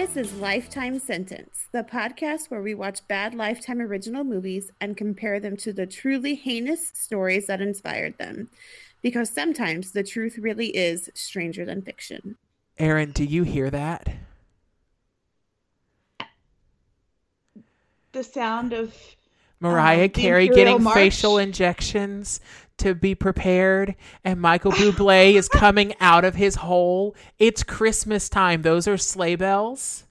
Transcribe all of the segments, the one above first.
This is Lifetime Sentence, the podcast where we watch bad Lifetime original movies and compare them to the truly heinous stories that inspired them. Because sometimes the truth really is stranger than fiction. Aaron, do you hear that? The sound of Mariah Um, Carey getting March. facial injections to be prepared, and Michael Bublé is coming out of his hole. It's Christmas time. Those are sleigh bells.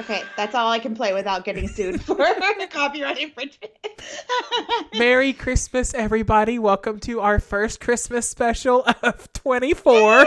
Okay, that's all I can play without getting sued for copyright infringement. Merry Christmas, everybody. Welcome to our first Christmas special of 24.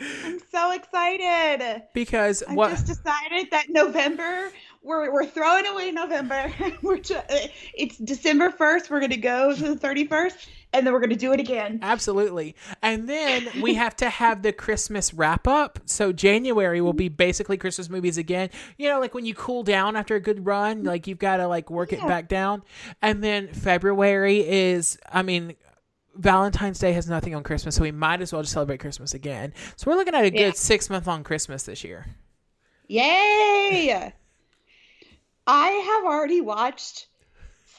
I'm so excited. Because I what just decided that November we're we're throwing away November. we're ju- uh, it's December 1st. We're gonna go to the 31st, and then we're gonna do it again. Absolutely. And then we have to have the Christmas wrap up. So January will be basically Christmas movies again. You know, like when you cool down after a good run, like you've got to like work it back down. And then February is, I mean, Valentine's Day has nothing on Christmas, so we might as well just celebrate Christmas again. So we're looking at a good Yeah. six month long Christmas this year. Yay! I have already watched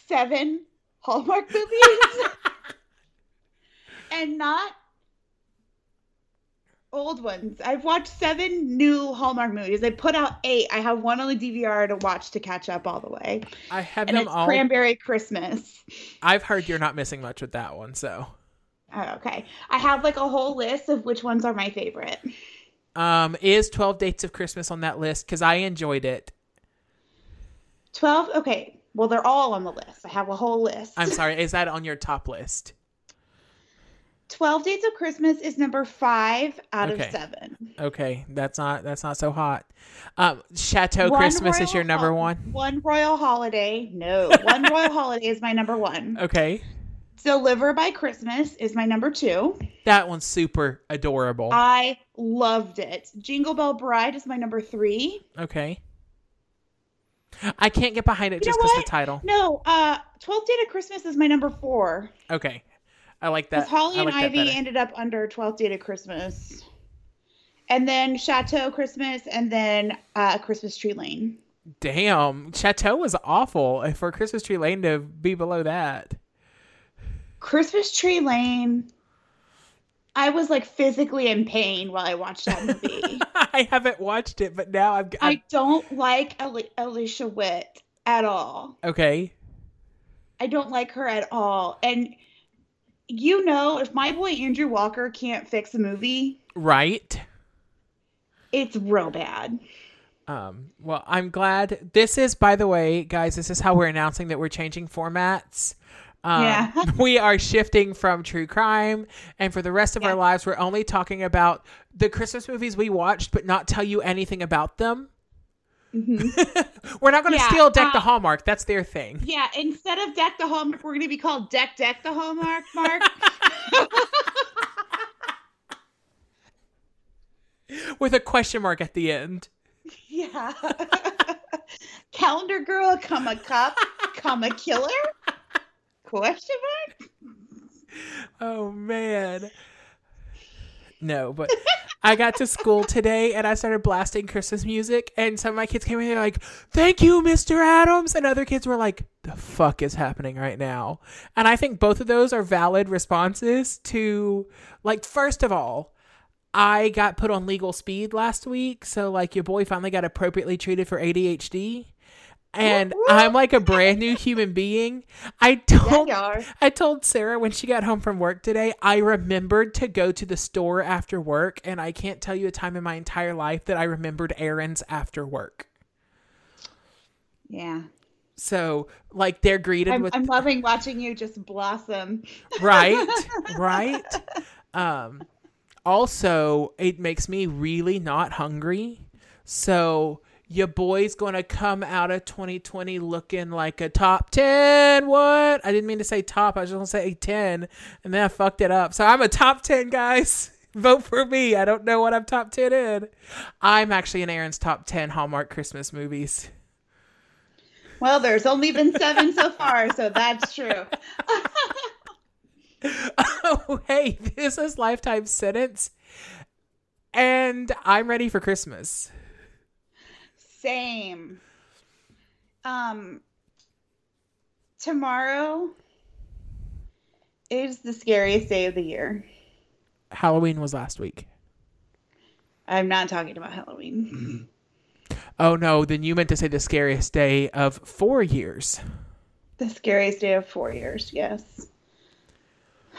seven Hallmark movies. and not old ones. I've watched seven new Hallmark movies. They put out eight. I have one on the DVR to watch to catch up all the way. I have And them all. Cranberry Christmas. I've heard you're not missing much with that one. So, Oh, okay. I have like a whole list of which ones are my favorite. um, is 12 Dates of Christmas on that list? Because I enjoyed it. 12. Okay. Well, they're all on the list. I have a whole list. I'm sorry. Is that on your top list? 12 Days of Christmas is number five out Okay. of seven. Okay, that's not that's not so hot. Um, Chateau One Christmas is your number Hol- one. One Royal Holiday. No. One Royal Holiday is my number one. Okay, Deliver by Christmas is my number two. that one's super adorable. I loved it. Jingle Bell Bride is my number three. okay, I can't get behind it You just because the title. No, uh, 12th Day to Christmas is my number four. Okay, I like that. Because Holly I and Ivy better. ended up under 12th Day to Christmas. And then Chateau Christmas and then uh, Christmas Tree Lane. Damn, Chateau was awful. For Christmas Tree Lane to be below that. Christmas Tree Lane. I was like physically in pain while I watched that movie. I haven't watched it, but now I've. I i don't like Ali- Alicia Witt at all. okay. I don't like her at all. And you know, if my boy Andrew Walker can't fix a movie, Right. it's real bad. Um, well, I'm glad. This is, by the way, guys, this is how we're announcing that we're changing formats. Um, Yeah. we are shifting from true crime, and for the rest of Yeah. our lives, we're only talking about the Christmas movies we watched, but not tell you anything about them. we're not going to Yeah, steal Deck the uh, Hallmark. That's their thing. Yeah, instead of Deck the Hallmark, we're going to be called Deck Deck the Hallmark, Mark. With a question mark at the end. yeah. Calendar Girl, come comma cup, comma killer? Question mark? Oh man. No, but I got to school today and I started blasting Christmas music and some of my kids came in and like, "Thank you, Mr. Adams." And other kids were like, "The fuck is happening right now?" And I think both of those are valid responses to like first of all, I got put on legal speed last week, so like your boy finally got appropriately treated for ADHD. And I'm like a brand new human being. I told are. I told Sarah when she got home from work today, I remembered to go to the store after work, and I can't tell you a time in my entire life that I remembered errands after work. Yeah. So, like, they're greeted I'm, with I'm loving watching you just blossom. right, right. Um, also, it makes me really not hungry. So your boy's gonna come out of 2020 looking like a top 10. What? I didn't mean to say top. I was just gonna say a 10, and then I fucked it up. So I'm a top 10, guys. Vote for me. I don't know what I'm top 10 in. I'm actually in Aaron's top 10 Hallmark Christmas movies. Well, there's only been seven so far, so that's true. oh, hey, this is Lifetime Sentence. And I'm ready for Christmas. Same. Um, tomorrow is the scariest day of the year. Halloween was last week. I'm not talking about Halloween. Oh no, then you meant to say the scariest day of four years. The scariest day of four years, yes.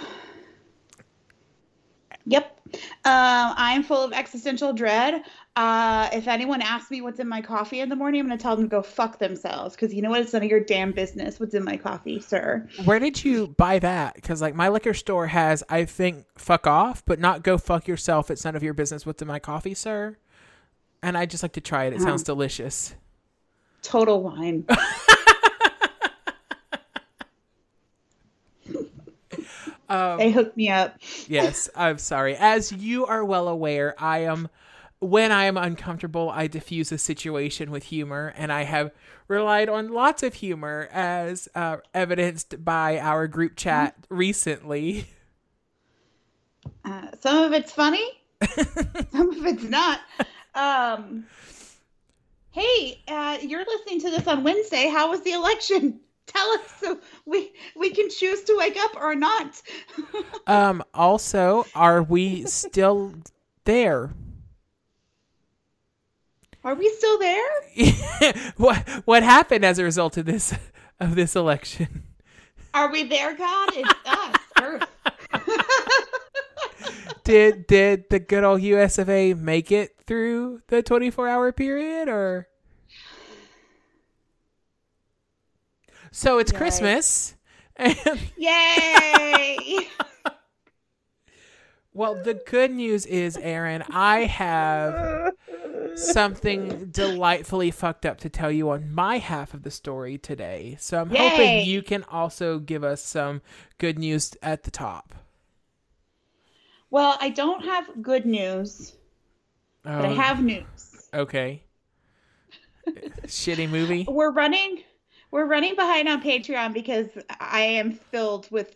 Yep. Um, I'm full of existential dread. Uh, if anyone asks me what's in my coffee in the morning, I'm going to tell them to go fuck themselves because you know what? It's none of your damn business what's in my coffee, sir. Where did you buy that? Because like my liquor store has, I think, fuck off, but not go fuck yourself. It's none of your business what's in my coffee, sir. And I just like to try it. It sounds delicious. Total wine. Um, they hooked me up. yes, I'm sorry. As you are well aware, I am when I am uncomfortable, I diffuse a situation with humor, and I have relied on lots of humor as uh, evidenced by our group chat recently. Uh, some of it's funny, some of it's not. Um, hey, uh, you're listening to this on Wednesday. How was the election? Tell us so we we can choose to wake up or not. um. Also, are we still there? Are we still there? what What happened as a result of this of this election? Are we there, God? It's us, Earth. did did the good old US of A make it through the 24 hour period or So it's Yay. Christmas. Yay! well, the good news is, Aaron, I have something delightfully fucked up to tell you on my half of the story today. So I'm Yay. hoping you can also give us some good news at the top. well, I don't have good news, but I Oh, have news. Okay. Shitty movie. We're running we're running behind on Patreon because I am filled with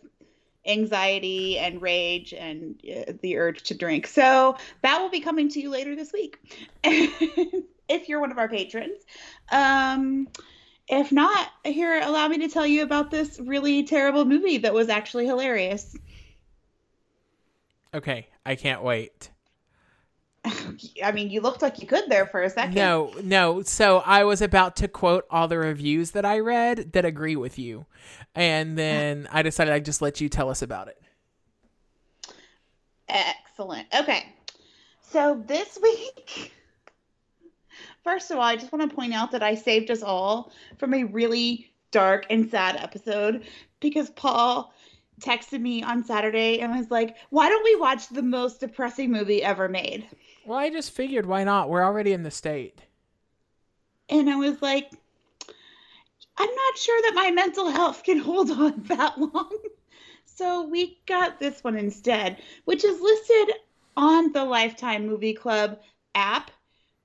anxiety and rage and uh, the urge to drink. So that will be coming to you later this week. if you're one of our patrons. Um if not, here allow me to tell you about this really terrible movie that was actually hilarious. Okay, I can't wait. I mean, you looked like you could there for a second. No, no. So I was about to quote all the reviews that I read that agree with you. And then I decided I'd just let you tell us about it. Excellent. Okay. So this week, first of all, I just want to point out that I saved us all from a really dark and sad episode because Paul texted me on Saturday and was like, Why don't we watch the most depressing movie ever made? Well, I just figured why not? We're already in the state. And I was like, I'm not sure that my mental health can hold on that long. So we got this one instead, which is listed on the Lifetime Movie Club app.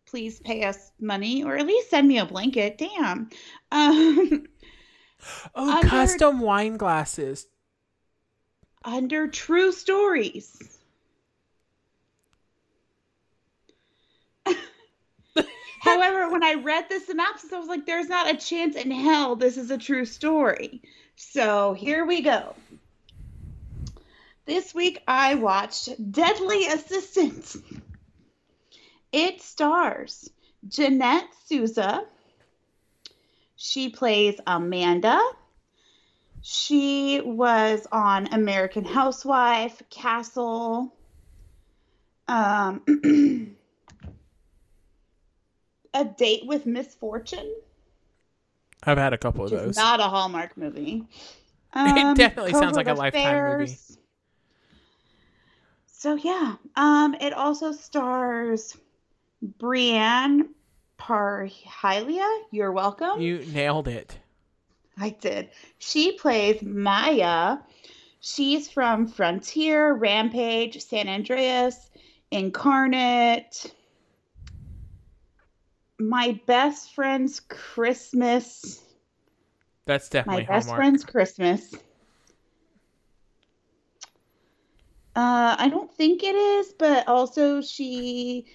Please pay us money or at least send me a blanket. Damn. Um, Oh, Under- custom wine glasses. under True Stories. However, when I read the synopsis, I was like, there's not a chance in hell this is a true story. So here we go. This week I watched Deadly Assistant. It stars Jeanette Souza. She plays Amanda. She was on American Housewife, Castle. Um, a date with misfortune, I've had a couple of those. not a Hallmark movie. It definitely sounds like a Lifetime movie. So yeah, um, it also stars Brienne Parhylia. You're welcome. You nailed it. I did. She plays Maya. She's from Frontier, Rampage, San Andreas, Incarnate. My best friend's Christmas. That's definitely My best friend's Christmas. Uh, I don't think it is, but also she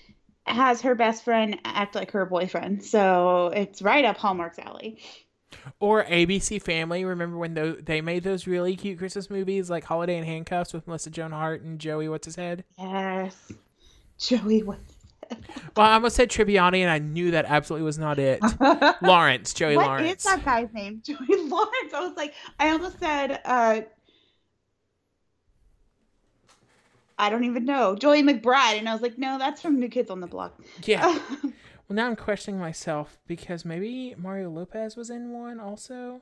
has her best friend act like her boyfriend, so it's right up Hallmark's alley. Or ABC Family. Remember when they made those really cute Christmas movies like Holiday in Handcuffs with Melissa Joan Hart and Joey What's His Head? Yes, Joey. What? Well, I almost said Tribbiani, and I knew that absolutely was not it. Lawrence, Joey What Lawrence. is that guy's name? Joey Lawrence. I was like, I almost said, uh, I don't even know. Joey McBride. And I was like, no, that's from New Kids on the Block. Yeah. Well, now I'm questioning myself because maybe Mario Lopez was in one also.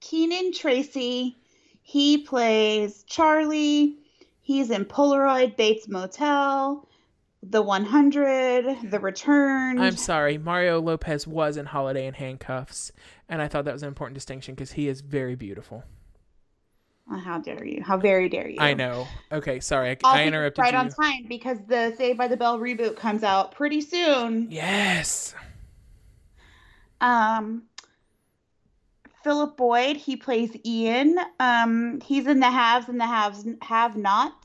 Keenan Tracey. He plays Charlie. He's in Polaroid, Bates Motel, The 100, The Return. I'm sorry, Mario Lopez was in Holiday in Handcuffs, and I thought that was an important distinction because he is very beautiful. Oh, how dare you? How very dare you? I know. Okay, sorry, I, I interrupted right you. on time because the Saved by the Bell reboot comes out pretty soon. Yes. Um, Philip Boyd, he plays Ian. Um, he's in the Haves and the Haves Have Nots.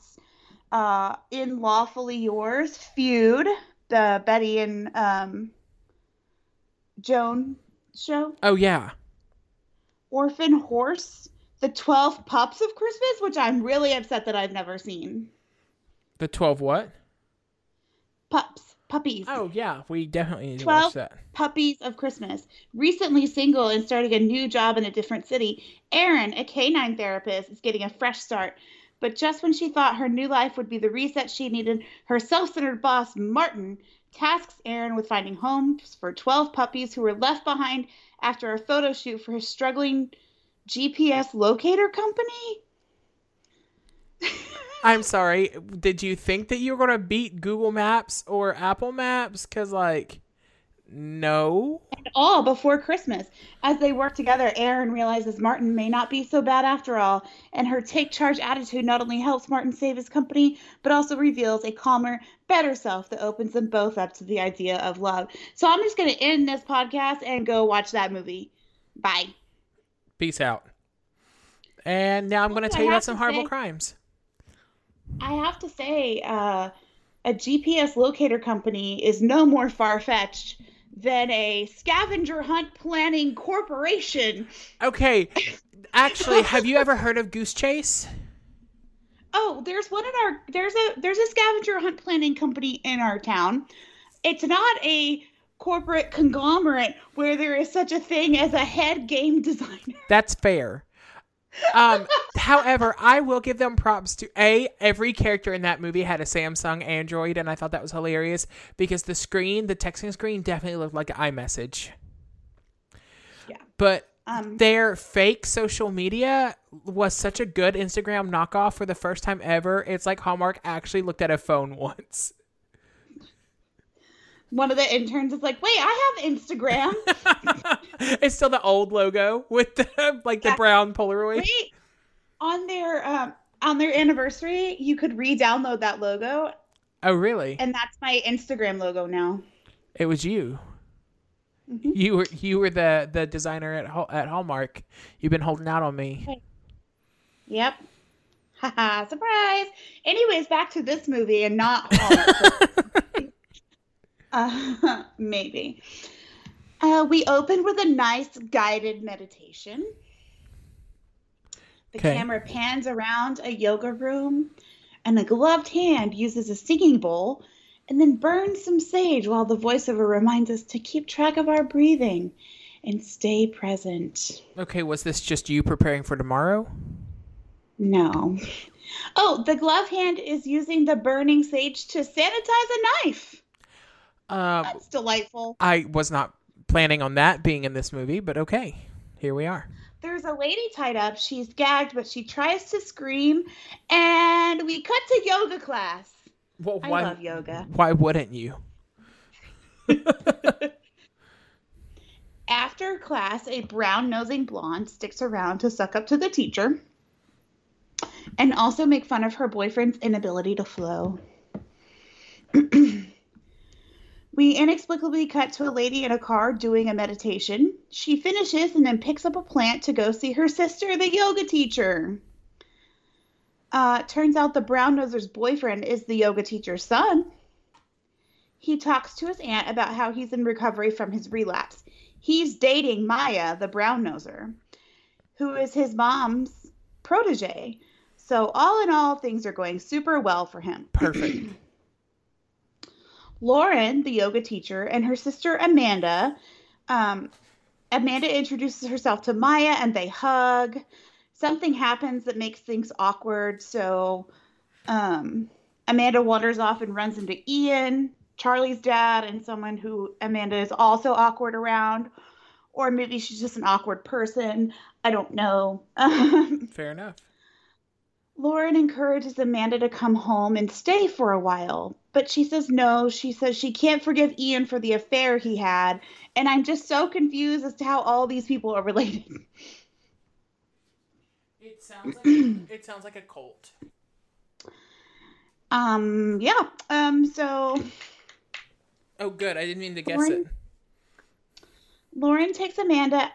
Uh, in Lawfully Yours, Feud, the Betty and um, Joan show. Oh yeah. Orphan Horse, The Twelve Pups of Christmas, which I'm really upset that I've never seen. The twelve what? Pups, puppies. Oh yeah, we definitely need to 12 watch that. Puppies of Christmas. Recently single and starting a new job in a different city, Erin, a canine therapist, is getting a fresh start. But just when she thought her new life would be the reset she needed, her self centered boss, Martin, tasks Erin with finding homes for 12 puppies who were left behind after a photo shoot for his struggling GPS locator company. I'm sorry. Did you think that you were gonna beat Google Maps or Apple Maps? Cause like, no. and all before Christmas. As they work together, Erin realizes Martin may not be so bad after all, and her take charge attitude not only helps Martin save his company, but also reveals a calmer, better self that opens them both up to the idea of love. So I'm just going to end this podcast and go watch that movie. Bye. Peace out. And now I'm gonna tell you about some horrible say- crimes. I have to say, uh, a GPS locator company is no more far fetched than a scavenger hunt planning corporation. Okay. Actually, have you ever heard of Goose Chase? Oh, there's one in our there's a there's a scavenger hunt planning company in our town. It's not a corporate conglomerate where there is such a thing as a head game designer. That's fair. Um, however, I will give them props to a every character in that movie had a Samsung Android, and I thought that was hilarious because the screen, the texting screen, definitely looked like an iMessage. Yeah. But Um their fake social media was such a good Instagram knockoff for the first time ever. It's like Hallmark actually looked at a phone once. One of the interns is like, "Wait, I have Instagram." it's still the old logo with the like the Yeah. brown Polaroid. Wait, on their um on their anniversary, you could re-download that logo, Oh, really? and that's my Instagram logo now. It was you. Mhm. You were you were the the designer at at Hallmark. You've been holding out on me. Yep. Haha, surprise. Anyways, back to this movie and not Hallmark. uh, maybe. Uh, we open with a nice guided meditation. The Okay. camera pans around a yoga room, and a gloved hand uses a singing bowl and then burns some sage while the voiceover reminds us to keep track of our breathing and stay present. Okay, was this just you preparing for tomorrow? No. Oh, the glove hand is using the burning sage to sanitize a knife. Um, That's delightful. I was not planning on that being in this movie, but okay, here we are. There's a lady tied up. She's gagged, but she tries to scream. And we cut to yoga class. Well, I love yoga. Why wouldn't you? After class, a brown nosing blonde sticks around to suck up to the teacher and also make fun of her boyfriend's inability to flow. We inexplicably cut to a lady in a car doing a meditation. She finishes and then picks up a plant to go see her sister, the yoga teacher. Uh, turns out the brown noser's boyfriend is the yoga teacher's son. He talks to his aunt about how he's in recovery from his relapse. He's dating Maya, the brown noser, who is his mom's protege. So, all in all, things are going super well for him. Perfect. Lauren, the yoga teacher, and her sister Amanda. Um, Amanda introduces herself to Maya and they hug. Something happens that makes things awkward. So um, Amanda wanders off and runs into Ian, Charlie's dad, and someone who Amanda is also awkward around. Or maybe she's just an awkward person. I don't know. Fair enough. Lauren encourages Amanda to come home and stay for a while, but she says no. She says she can't forgive Ian for the affair he had, and I'm just so confused as to how all these people are related. It sounds like it sounds like a cult. Um, yeah. Um, so Oh, good. I didn't mean to guess Lauren- it. Lauren takes Amanda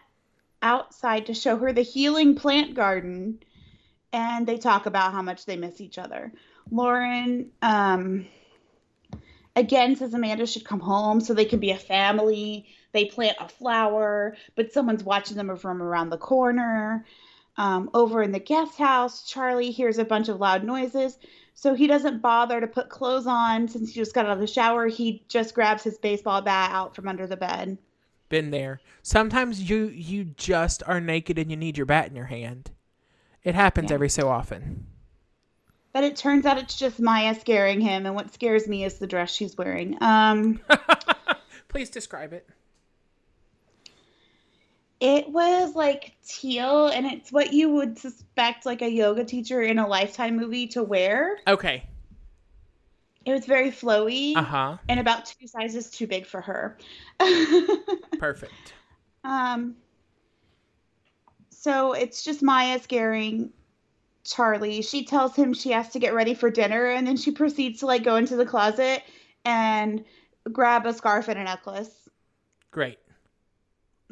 outside to show her the healing plant garden, and they talk about how much they miss each other. Lauren, um, again says Amanda should come home so they can be a family. They plant a flower, but someone's watching them from around the corner. Um, over in the guest house, Charlie hears a bunch of loud noises, so he doesn't bother to put clothes on since he just got out of the shower. He just grabs his baseball bat out from under the bed. Been there. Sometimes you you just are naked and you need your bat in your hand. It happens Yeah. every so often. But it turns out it's just Maya scaring him, and what scares me is the dress she's wearing. Um, Please describe it. it was like teal, and it's what you would suspect like a yoga teacher in a Lifetime movie to wear. Okay. It was very flowy Uh huh. and about two sizes too big for her. Perfect. um, so it's just Maya scaring Charlie. She tells him she has to get ready for dinner, and then she proceeds to like go into the closet and grab a scarf and a necklace. Great.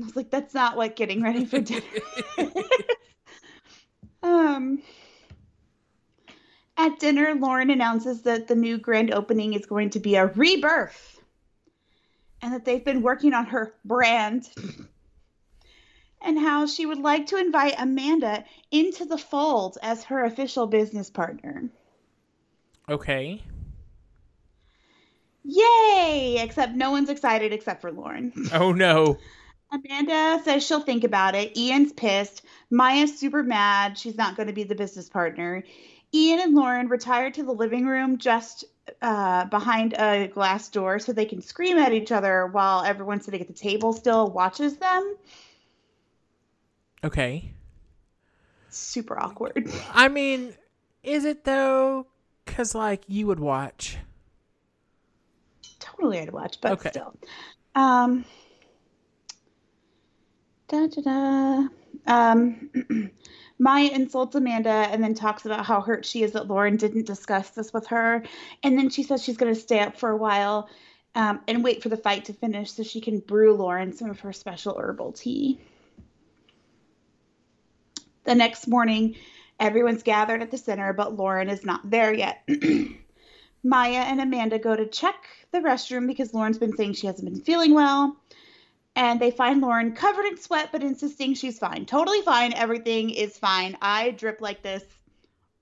I was like, that's not what getting ready for dinner. um, at dinner, Lauren announces that the new grand opening is going to be a rebirth and that they've been working on her brand and how she would like to invite Amanda into the fold as her official business partner. Okay. Yay! Except no one's excited except for Lauren. Oh no. Amanda says she'll think about it. Ian's pissed. Maya's super mad. She's not going to be the business partner. Ian and Lauren retire to the living room just uh, behind a glass door so they can scream at each other while everyone sitting at the table still watches them. Okay. Super awkward. I mean, is it though? Cause like you would watch. totally I'd watch, but Okay. still. Um, da, da, da. Um, Maya insults Amanda and then talks about how hurt she is that Lauren didn't discuss this with her. And then she says she's going to stay up for a while um, and wait for the fight to finish so she can brew Lauren some of her special herbal tea. The next morning, everyone's gathered at the center, but Lauren is not there yet. Maya and Amanda go to check the restroom because Lauren's been saying she hasn't been feeling well. And they find Lauren covered in sweat but insisting she's fine. Totally fine. Everything is fine. I drip like this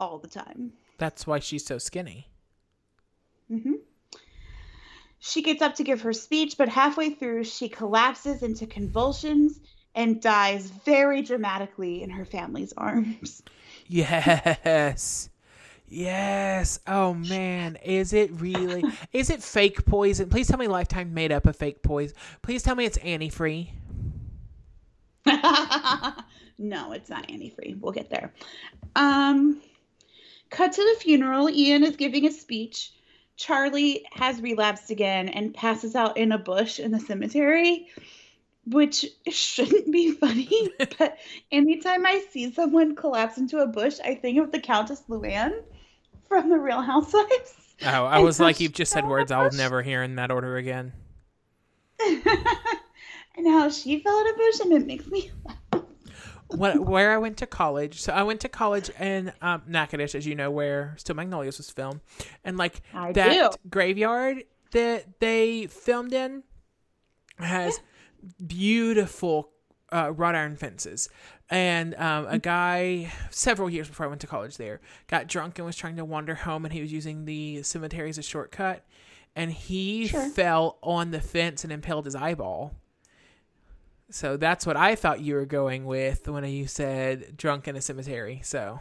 all the time. That's why she's so skinny. hmm She gets up to give her speech, but halfway through, she collapses into convulsions and dies very dramatically in her family's arms. Yes. Yes. Oh man, is it really? Is it fake poison? Please tell me Lifetime made up a fake poison. Please tell me it's antifree. no, it's not antifree. We'll get there. Um, cut to the funeral. Ian is giving a speech. Charlie has relapsed again and passes out in a bush in the cemetery, which shouldn't be funny. but anytime I see someone collapse into a bush, I think of the Countess Luann from The Real Housewives. Oh, I was like, you've just said words I'll never hear in that order again. and how she fell in a bush, and it makes me laugh. what, where I went to college. So I went to college in um, Natchitoches, as you know, where Steel Magnolias was filmed, and like I that do. graveyard that they filmed in has beautiful uh, wrought iron fences. And um, Mm. a guy, several years before I went to college there, got drunk and was trying to wander home, and he was using the cemetery as a shortcut, and he Sure. fell on the fence and impaled his eyeball. So that's what I thought you were going with when you said drunk in a cemetery. So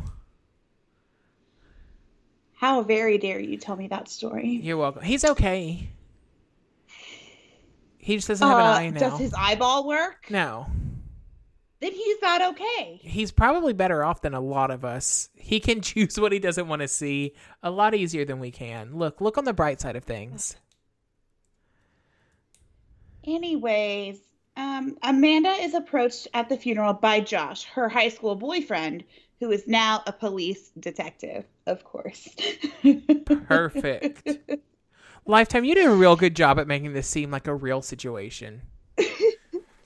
How very dare you tell me that story? you're welcome. He's okay. He just doesn't have an Uh, eye now. Does his eyeball work? No. Then he's not okay. He's probably better off than a lot of us. He can choose what he doesn't want to see a lot easier than we can. Look, look on the bright side of things. Anyways, um, Amanda is approached at the funeral by Josh, her high school boyfriend, who is now a police detective, of course. Perfect. Lifetime, you did a real good job at making this seem like a real situation.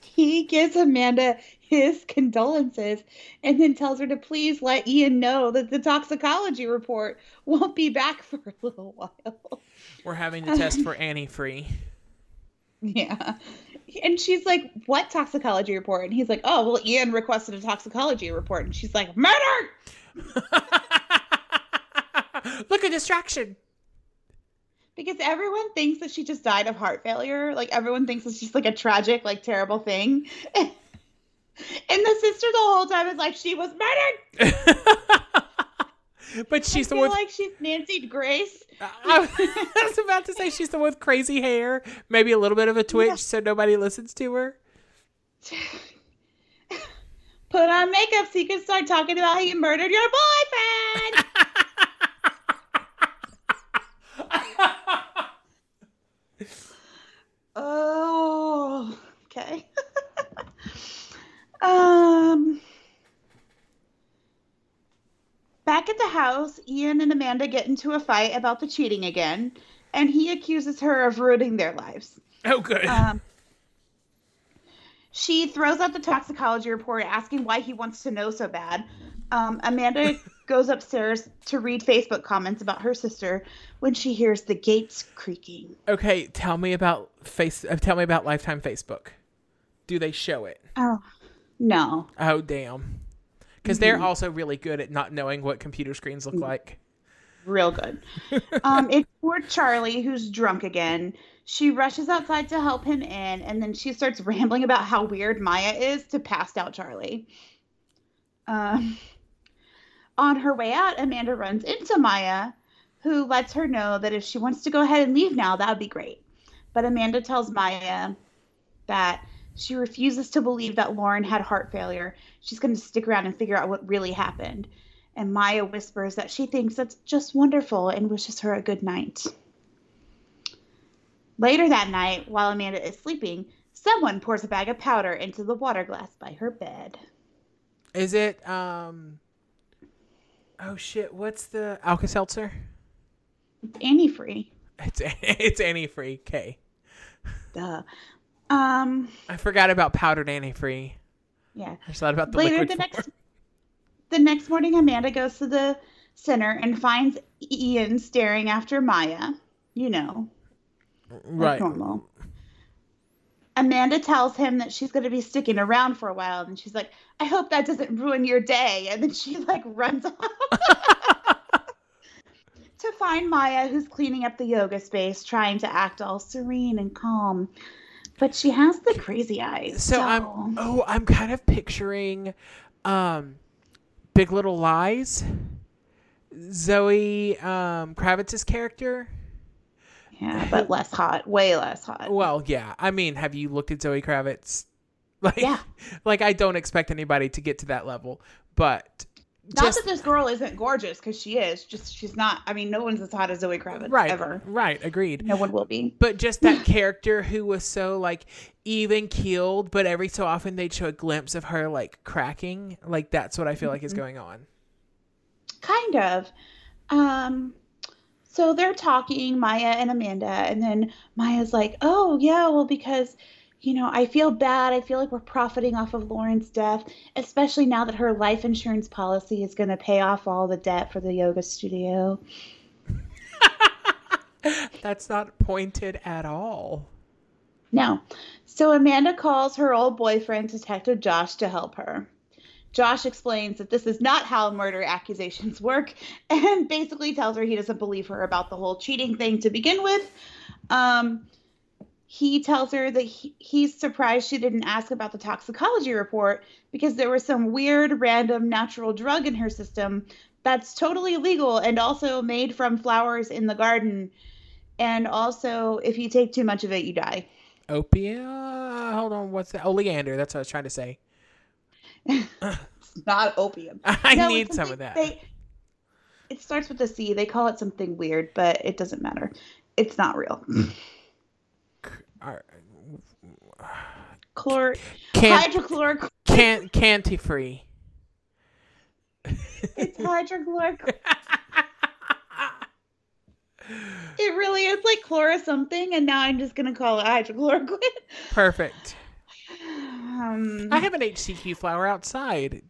he gives Amanda his condolences and then tells her to please let Ian know that the toxicology report won't be back for a little while. We're having to test for antifree. Yeah. And she's like, What toxicology report? And he's like, Oh, well, Ian requested a toxicology report. And she's like, Murder! Look, a distraction. Because everyone thinks that she just died of heart failure. Like, everyone thinks it's just like a tragic, like, terrible thing. and the sister the whole time is like, She was murdered! but she's I the feel one. like she's Nancy Grace. I was about to say she's the one with crazy hair, maybe a little bit of a twitch, Yeah. so nobody listens to her. Put on makeup so you can start talking about how you murdered your boyfriend. oh, okay. um, back at the house, Ian and Amanda get into a fight about the cheating again, and he accuses her of ruining their lives. Oh, good. Um, she throws out the toxicology report asking why he wants to know so bad. Um, Amanda goes upstairs to read Facebook comments about her sister when she hears the gates creaking. okay, tell me about face. Uh, tell me about Lifetime Facebook. Do they show it? Oh, no. Oh, damn. Because they're also really good at not knowing what computer screens look like. Real good. um, it's poor Charlie, who's drunk again. She rushes outside to help him in, and then she starts rambling about how weird Maya is to passed out Charlie. Um, on her way out, Amanda runs into Maya, who lets her know that if she wants to go ahead and leave now, that would be great. But Amanda tells Maya that she refuses to believe that Lauren had heart failure. She's going to stick around and figure out what really happened. And Maya whispers that she thinks that's just wonderful and wishes her a good night. Later that night, while Amanda is sleeping, someone pours a bag of powder into the water glass by her bed. Is it, um. Oh, shit. What's the Alka Seltzer? It's antifree. It's, it's antifree. K. Duh. Um, I forgot about powdered antifree. yeah. I just thought about the Later the form. next the next morning Amanda goes to the center and finds Ian staring after Maya. You know, like Right. normal. Amanda tells him that she's going to be sticking around for a while, and she's like, "I hope that doesn't ruin your day." And then she like runs off to find Maya, who's cleaning up the yoga space, trying to act all serene and calm, but she has the crazy eyes. So I'm oh I'm kind of picturing um Big Little Lies. Zoe um Kravitz's character. Yeah, but less hot, way less hot. Well, yeah. I mean, have you looked at Zoe Kravitz? Like Yeah. like I don't expect anybody to get to that level, but Not just that this girl isn't gorgeous, because she is. Just she's not. I mean, no one's as hot as Zoe Kravitz right. ever. Right, agreed. No one will be. But just that character who was so like even keeled, but every so often they'd show a glimpse of her like cracking. Like that's what I feel like is going on. Kind of. Um. So they're talking, Maya and Amanda, and then Maya's like, "Oh yeah, well because." You know, I feel bad. I feel like we're profiting off of Lauren's death, especially now that her life insurance policy is going to pay off all the debt for the yoga studio. That's not pointed at all. No. So Amanda calls her old boyfriend, Detective Josh, to help her. Josh explains that this is not how murder accusations work and basically tells her he doesn't believe her about the whole cheating thing to begin with. Um, he tells her that he, he's surprised she didn't ask about the toxicology report because there was some weird random natural drug in her system that's totally illegal and also made from flowers in the garden. And also, if you take too much of it, you die. Opium? Hold on, what's that? Oleander. That's what I was trying to say. It's not opium. I No, need some of that. They, it starts with a C. They call it something weird, but it doesn't matter. It's not real. Chlor Can hydrochloric. can canty free. It's hydrochloric. It really is like chlora something, and now I'm just gonna call it hydrochloroquine. Perfect. Um, I have an HCQ flower outside.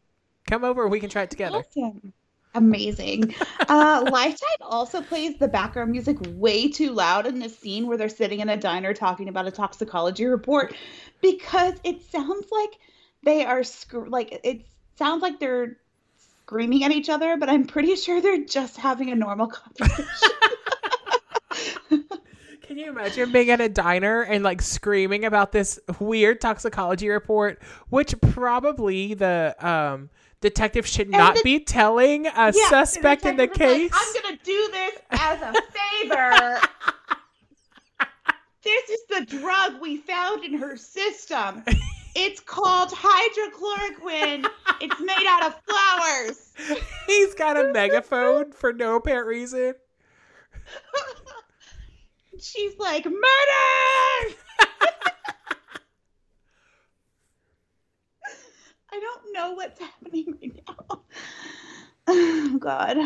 Come over, we can try it together. Awesome. Amazing. Uh, Lifetime also plays the background music way too loud in this scene where they're sitting in a diner talking about a toxicology report because it sounds like they are sc- like it sounds like they're screaming at each other, but I'm pretty sure they're just having a normal conversation. Can you imagine being at a diner and like screaming about this weird toxicology report, which probably the um detective should not the- be telling a Yeah, suspect in the case? like, I'm gonna do this as a favor. this is the drug we found in her system. It's called hydrochloroquine. it's made out of flowers. He's got a megaphone for no apparent reason. She's like, murder! I don't know what's happening right now. Oh, God.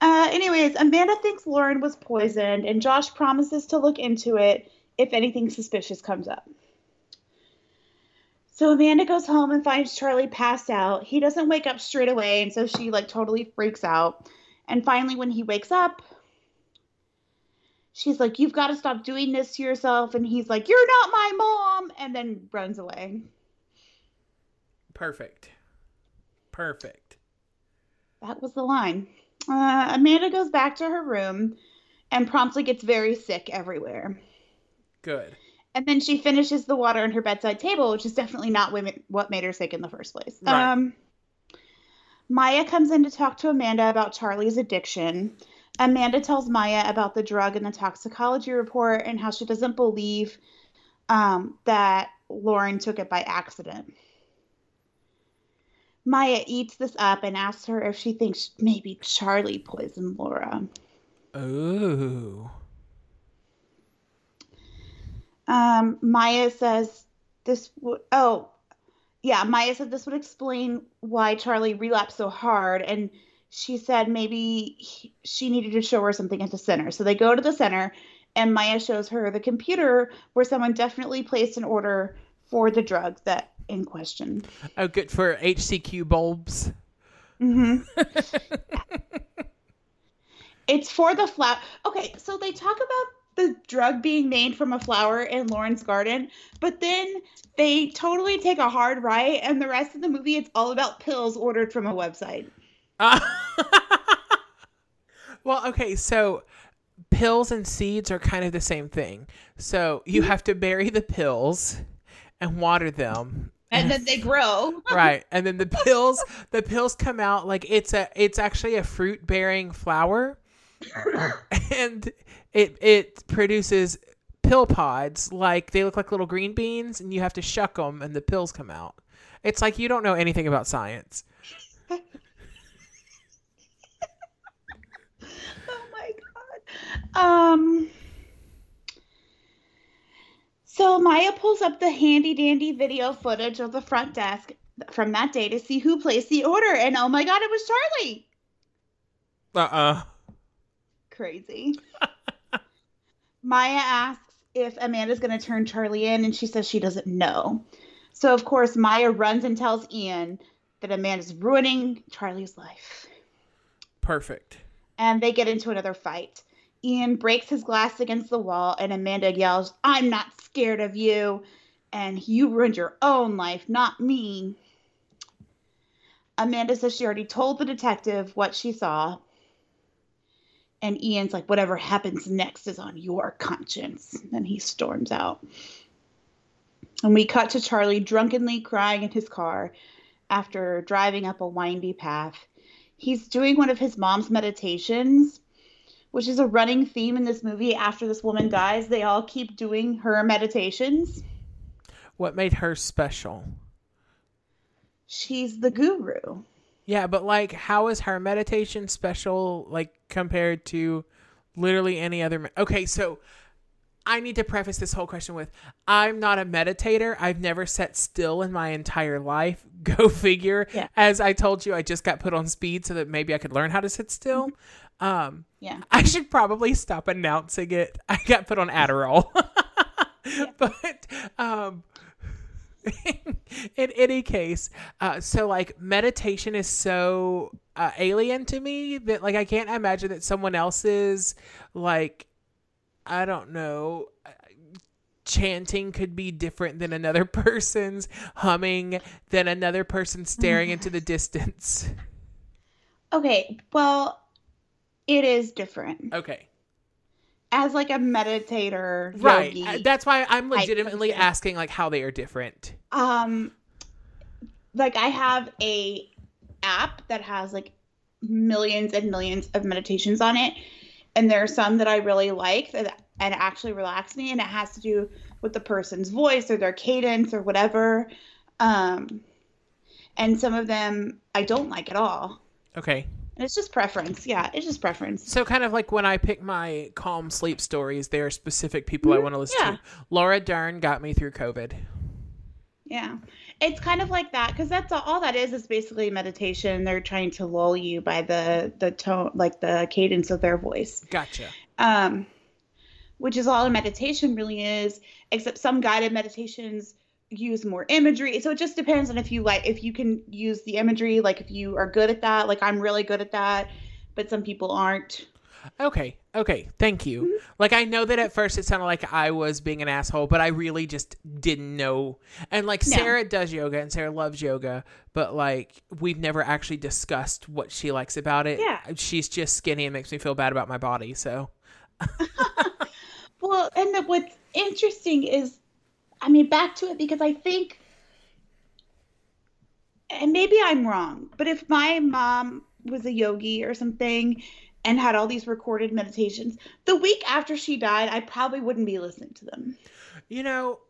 Uh, anyways, Amanda thinks Lauren was poisoned, and Josh promises to look into it if anything suspicious comes up. So Amanda goes home and finds Charlie passed out. He doesn't wake up straight away, and so she like totally freaks out. And finally, when he wakes up, she's like, You've got to stop doing this to yourself. And he's like, You're not my mom. And then runs away. Perfect. Perfect. That was the line. Uh, Amanda goes back to her room and promptly gets very sick everywhere. Good. And then she finishes the water on her bedside table, which is definitely not women- what made her sick in the first place. Right. Um, Maya comes in to talk to Amanda about Charlie's addiction. Amanda tells Maya about the drug and the toxicology report and how she doesn't believe um, that Lauren took it by accident. Maya eats this up and asks her if she thinks maybe Charlie poisoned Laura. Ooh. Um, Maya says this would, oh, yeah, Maya said this would explain why Charlie relapsed so hard. And she said maybe he, she needed to show her something at the center. So they go to the center, and Maya shows her the computer where someone definitely placed an order for the drug that in question. Oh, good for HCQ bulbs. hmm It's for the flower. Okay, so they talk about the drug being made from a flower in Lauren's garden, but then they totally take a hard right, and the rest of the movie it's all about pills ordered from a website. Uh, well, okay, so pills and seeds are kind of the same thing. So you mm-hmm. have to bury the pills and water them. And then they grow. right. And then the pills the pills come out like it's a it's actually a fruit bearing flower. and it it produces pill pods like they look like little green beans and you have to shuck them and the pills come out. It's like you don't know anything about science. Oh my god. Um So Maya pulls up the handy dandy video footage of the front desk from that day to see who placed the order and oh my god, it was Charlie. Uh-uh. crazy. Maya asks if Amanda's going to turn Charlie in, and she says she doesn't know. So, of course, Maya runs and tells Ian that Amanda's ruining Charlie's life. Perfect. And they get into another fight. Ian breaks his glass against the wall, and Amanda yells, I'm not scared of you. And you ruined your own life, not me. Amanda says she already told the detective what she saw. And Ian's like, whatever happens next is on your conscience. And he storms out. And we cut to Charlie drunkenly crying in his car after driving up a windy path. He's doing one of his mom's meditations, which is a running theme in this movie. After this woman dies, they all keep doing her meditations. What made her special? She's the guru. Yeah, but like, how is her meditation special, like, compared to literally any other? Me- okay, so I need to preface this whole question with I'm not a meditator. I've never sat still in my entire life. Go figure. Yeah. As I told you, I just got put on speed so that maybe I could learn how to sit still. Um, Yeah. I should probably stop announcing it. I got put on Adderall. But um in any case, uh so like meditation is so uh, alien to me that like I can't imagine that someone else's like I don't know uh, chanting could be different than another person's humming than another person staring into the distance. Okay, well, it is different. Okay. As like a meditator, Right. yogi, Uh, That's why I'm legitimately asking like how they are different. um like i have a app that has like millions and millions of meditations on it and there are some that i really like that and actually relax me and it has to do with the person's voice or their cadence or whatever um and some of them i don't like at all Okay. and it's just preference yeah it's just preference So kind of like when I pick my calm sleep stories, there are specific people I want to listen yeah. to. Laura Dern got me through COVID. Yeah. It's kind of like that because that's all, all that is is basically meditation. They're trying to lull you by the the tone, like the cadence of their voice. Gotcha. Um, which is all a meditation really is, except some guided meditations use more imagery. So it just depends on if you like if you can use the imagery, like if you are good at that. Like I'm really good at that, but some people aren't. Okay. Okay. Thank you. Mm-hmm. Like I know that at first it sounded like I was being an asshole, but I really just didn't know. And like No. Sarah does yoga and Sarah loves yoga, but like we've never actually discussed what she likes about it. Yeah. She's just skinny and makes me feel bad about my body. So Well, and the, what's interesting is, I mean, back to it because I think, and maybe I'm wrong, but if my mom was a yogi or something and had all these recorded meditations, the week after she died, I probably wouldn't be listening to them. You know,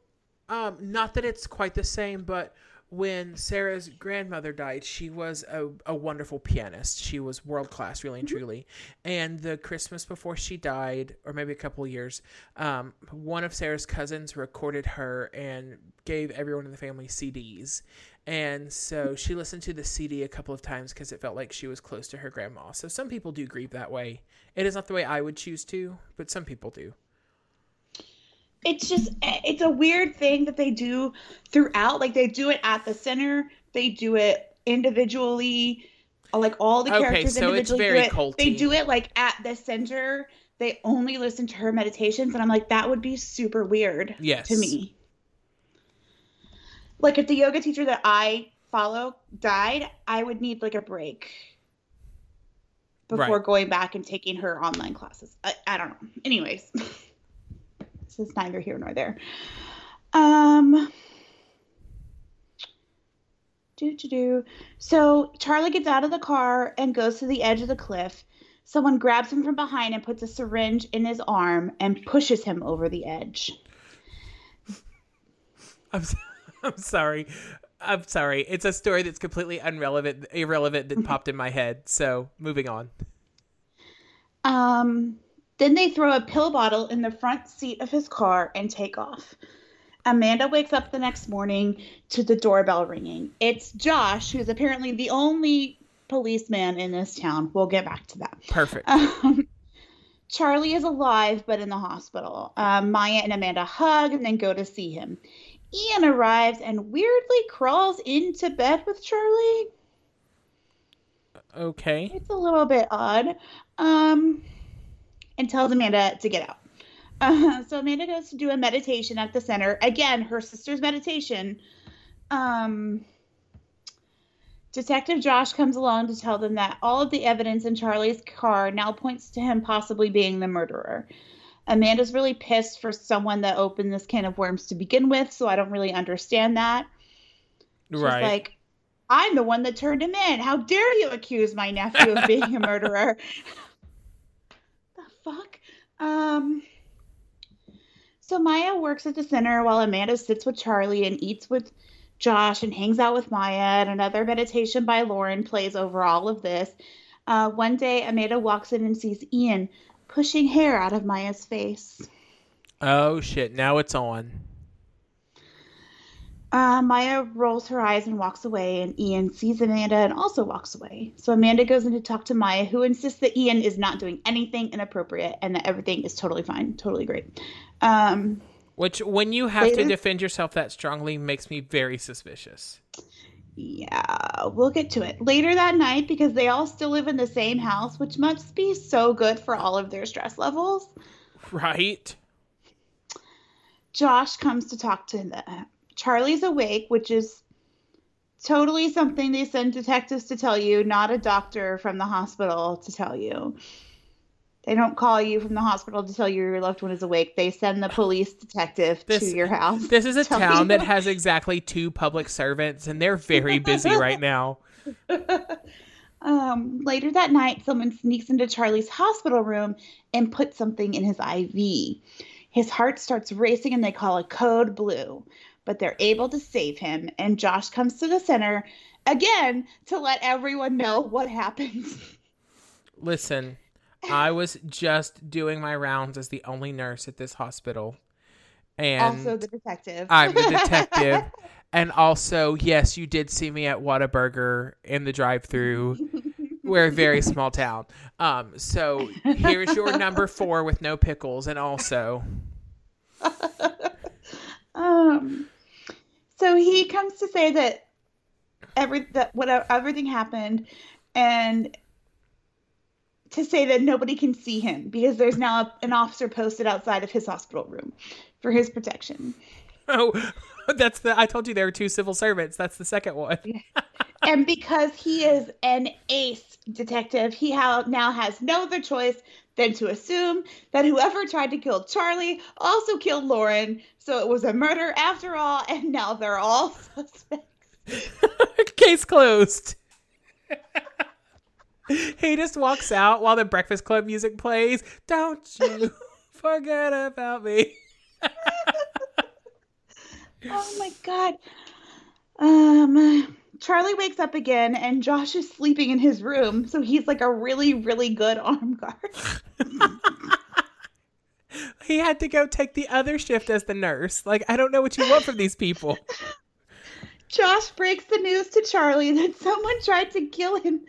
um, not that it's quite the same, but when Sarah's grandmother died, she was a, a wonderful pianist. She was world class, really and truly. And the Christmas before she died, or maybe a couple of years, um, one of Sarah's cousins recorded her and gave everyone in the family CDs. And so she listened to the CD a couple of times because it felt like she was close to her grandma. So some people do grieve that way. It is not the way I would choose to, but some people do. It's just, eh, it's a weird thing that they do throughout. Like they do it at the center, they do it individually. Like all the Okay, characters so it's individually very do it. culty. They do it like at the center. They only listen to her meditations, and I'm like, that would be super weird Yes. to me. Like if the yoga teacher that I follow died, I would need like a break before Right. going back and taking her online classes. I, I don't know. Anyways, this is neither here nor there. Um. Do do do. So Charlie gets out of the car and goes to the edge of the cliff. Someone grabs him from behind and puts a syringe in his arm and pushes him over the edge. I'm, s- I'm sorry. I'm sorry. It's a story that's completely irrelevant, irrelevant that popped in my head. So moving on. Um, then they throw a pill bottle in the front seat of his car and take off. Amanda wakes up the next morning to the doorbell ringing. It's Josh, who's apparently the only policeman in this town. We'll get back to that. Perfect. Um, Charlie is alive but in the hospital. Um, Maya and Amanda hug and then go to see him. Ian arrives and weirdly crawls into bed with Charlie. Okay. It's a little bit odd. Um, and tells Amanda to get out. Uh, so Amanda goes to do a meditation at the center. Again, her sister's meditation. Um, Detective Josh comes along to tell them that all of the evidence in Charlie's car now points to him possibly being the murderer. Amanda's really pissed for someone that opened this can of worms to begin with, so I don't really understand that. She's right. like, I'm the one that turned him in. How dare you accuse my nephew of being a murderer? the fuck? Um so Maya works at the center while Amanda sits with Charlie and eats with Josh and hangs out with Maya, and another meditation by Lauren plays over all of this. Uh, one day, Amanda walks in and sees Ian pushing hair out of Maya's face. oh shit! Now it's on. Uh, Maya rolls her eyes and walks away, and Ian sees Amanda and also walks away. So Amanda goes in to talk to Maya, who insists that Ian is not doing anything inappropriate and that everything is totally fine, totally great. Um, Which, when you have to defend yourself that strongly, makes me very suspicious. Yeah, we'll get to it later that night because they all still live in the same house, which must be so good for all of their stress levels. Right? Josh comes to talk to them. Charlie's awake, which is totally something they send detectives to tell you, not a doctor from the hospital to tell you. They don't call you from the hospital to tell you your loved one is awake. They send the police detective This- to your house. This is a town that has exactly two public servants, and they're very busy right now. Um, later that night, someone sneaks into Charlie's hospital room and puts something in his IV. His heart starts racing and they call a code blue, but they're able to save him. And Josh comes to the center again to let everyone know what happened. Listen, I was just doing my rounds as the only nurse at this hospital. And also, the detective. I'm the detective. and also, yes, you did see me at Whataburger in the drive through. We're a very small town. Um, so here's your number four with no pickles, and also um, so he comes to say that every that whatever everything happened, and to say that nobody can see him because there's now an officer posted outside of his hospital room for his protection. oh, that's the I told you there were two civil servants. That's the second one. and because he is an ace detective, he ha- now has no other choice than to assume that whoever tried to kill Charlie also killed Lauren. So it was a murder after all, and now they're all suspects. Case closed. he just walks out while the Breakfast Club music plays. Don't you forget about me. Oh my god. Um Charlie wakes up again and Josh is sleeping in his room, so he's like a really, really good arm guard. He had to go take the other shift as the nurse. Like, I don't know what you want from these people. Josh breaks the news to Charlie that someone tried to kill him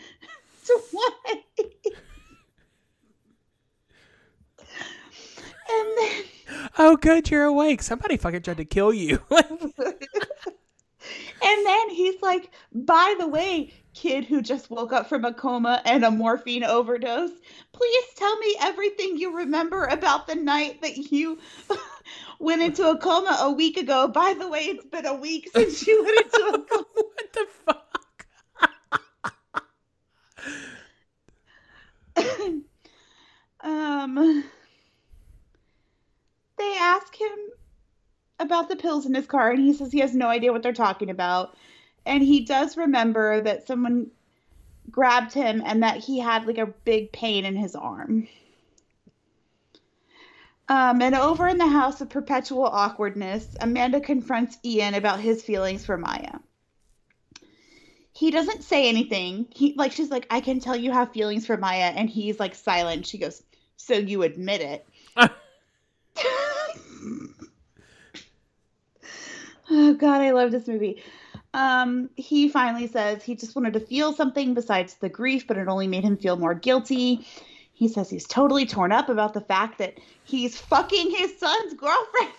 twice. and then Oh, good, you're awake. Somebody fucking tried to kill you. and then he's like, by the way, kid who just woke up from a coma and a morphine overdose, please tell me everything you remember about the night that you went into a coma a week ago. By the way, it's been a week since you went into a coma. what the fuck? Um, they ask him about the pills in his car, and he says he has no idea what they're talking about. And he does remember that someone grabbed him and that he had like a big pain in his arm. Um, and over in the house of perpetual awkwardness, Amanda confronts Ian about his feelings for Maya. He doesn't say anything. He like she's like, I can tell you have feelings for Maya, and he's like silent. She goes, So you admit it. oh god, I love this movie. Um, he finally says he just wanted to feel something besides the grief, but it only made him feel more guilty. He says he's totally torn up about the fact that he's fucking his son's girlfriend.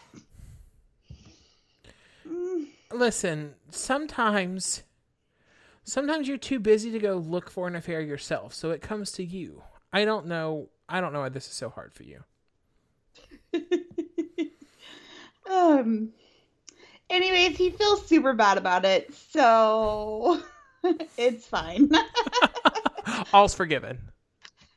Mm, Listen, sometimes sometimes you're too busy to go look for an affair yourself, so it comes to you. I don't know I don't know why this is so hard for you. um. Anyways, he feels super bad about it, so it's fine. All's forgiven.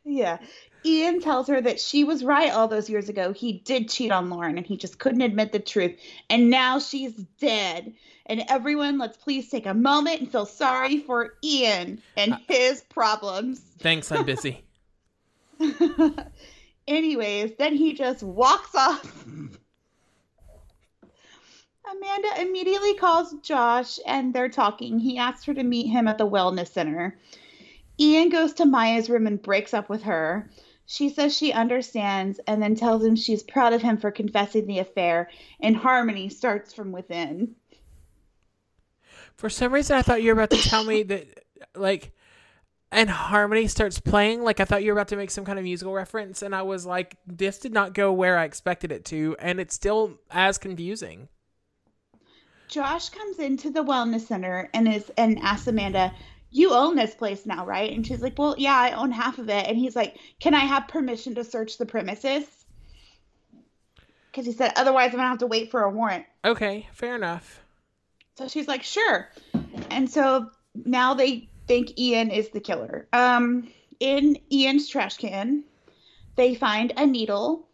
yeah. Ian tells her that she was right all those years ago. He did cheat on Lauren and he just couldn't admit the truth. And now she's dead. And everyone, let's please take a moment and feel sorry for Ian and his problems. Thanks, I'm busy. Anyways, then he just walks off. Amanda immediately calls Josh and they're talking. He asks her to meet him at the wellness center. Ian goes to Maya's room and breaks up with her. She says she understands and then tells him she's proud of him for confessing the affair, and harmony starts from within. For some reason I thought you were about to tell me that like and harmony starts playing like i thought you were about to make some kind of musical reference and i was like this did not go where i expected it to and it's still as confusing Josh comes into the wellness center and is and asks Amanda, "You own this place now, right?" And she's like, "Well, yeah, I own half of it." And he's like, "Can I have permission to search the premises?" Because he said, "Otherwise, I'm gonna have to wait for a warrant." okay fair enough So she's like, "Sure." And so now they think Ian is the killer. Um, in Ian's trash can, they find a needle,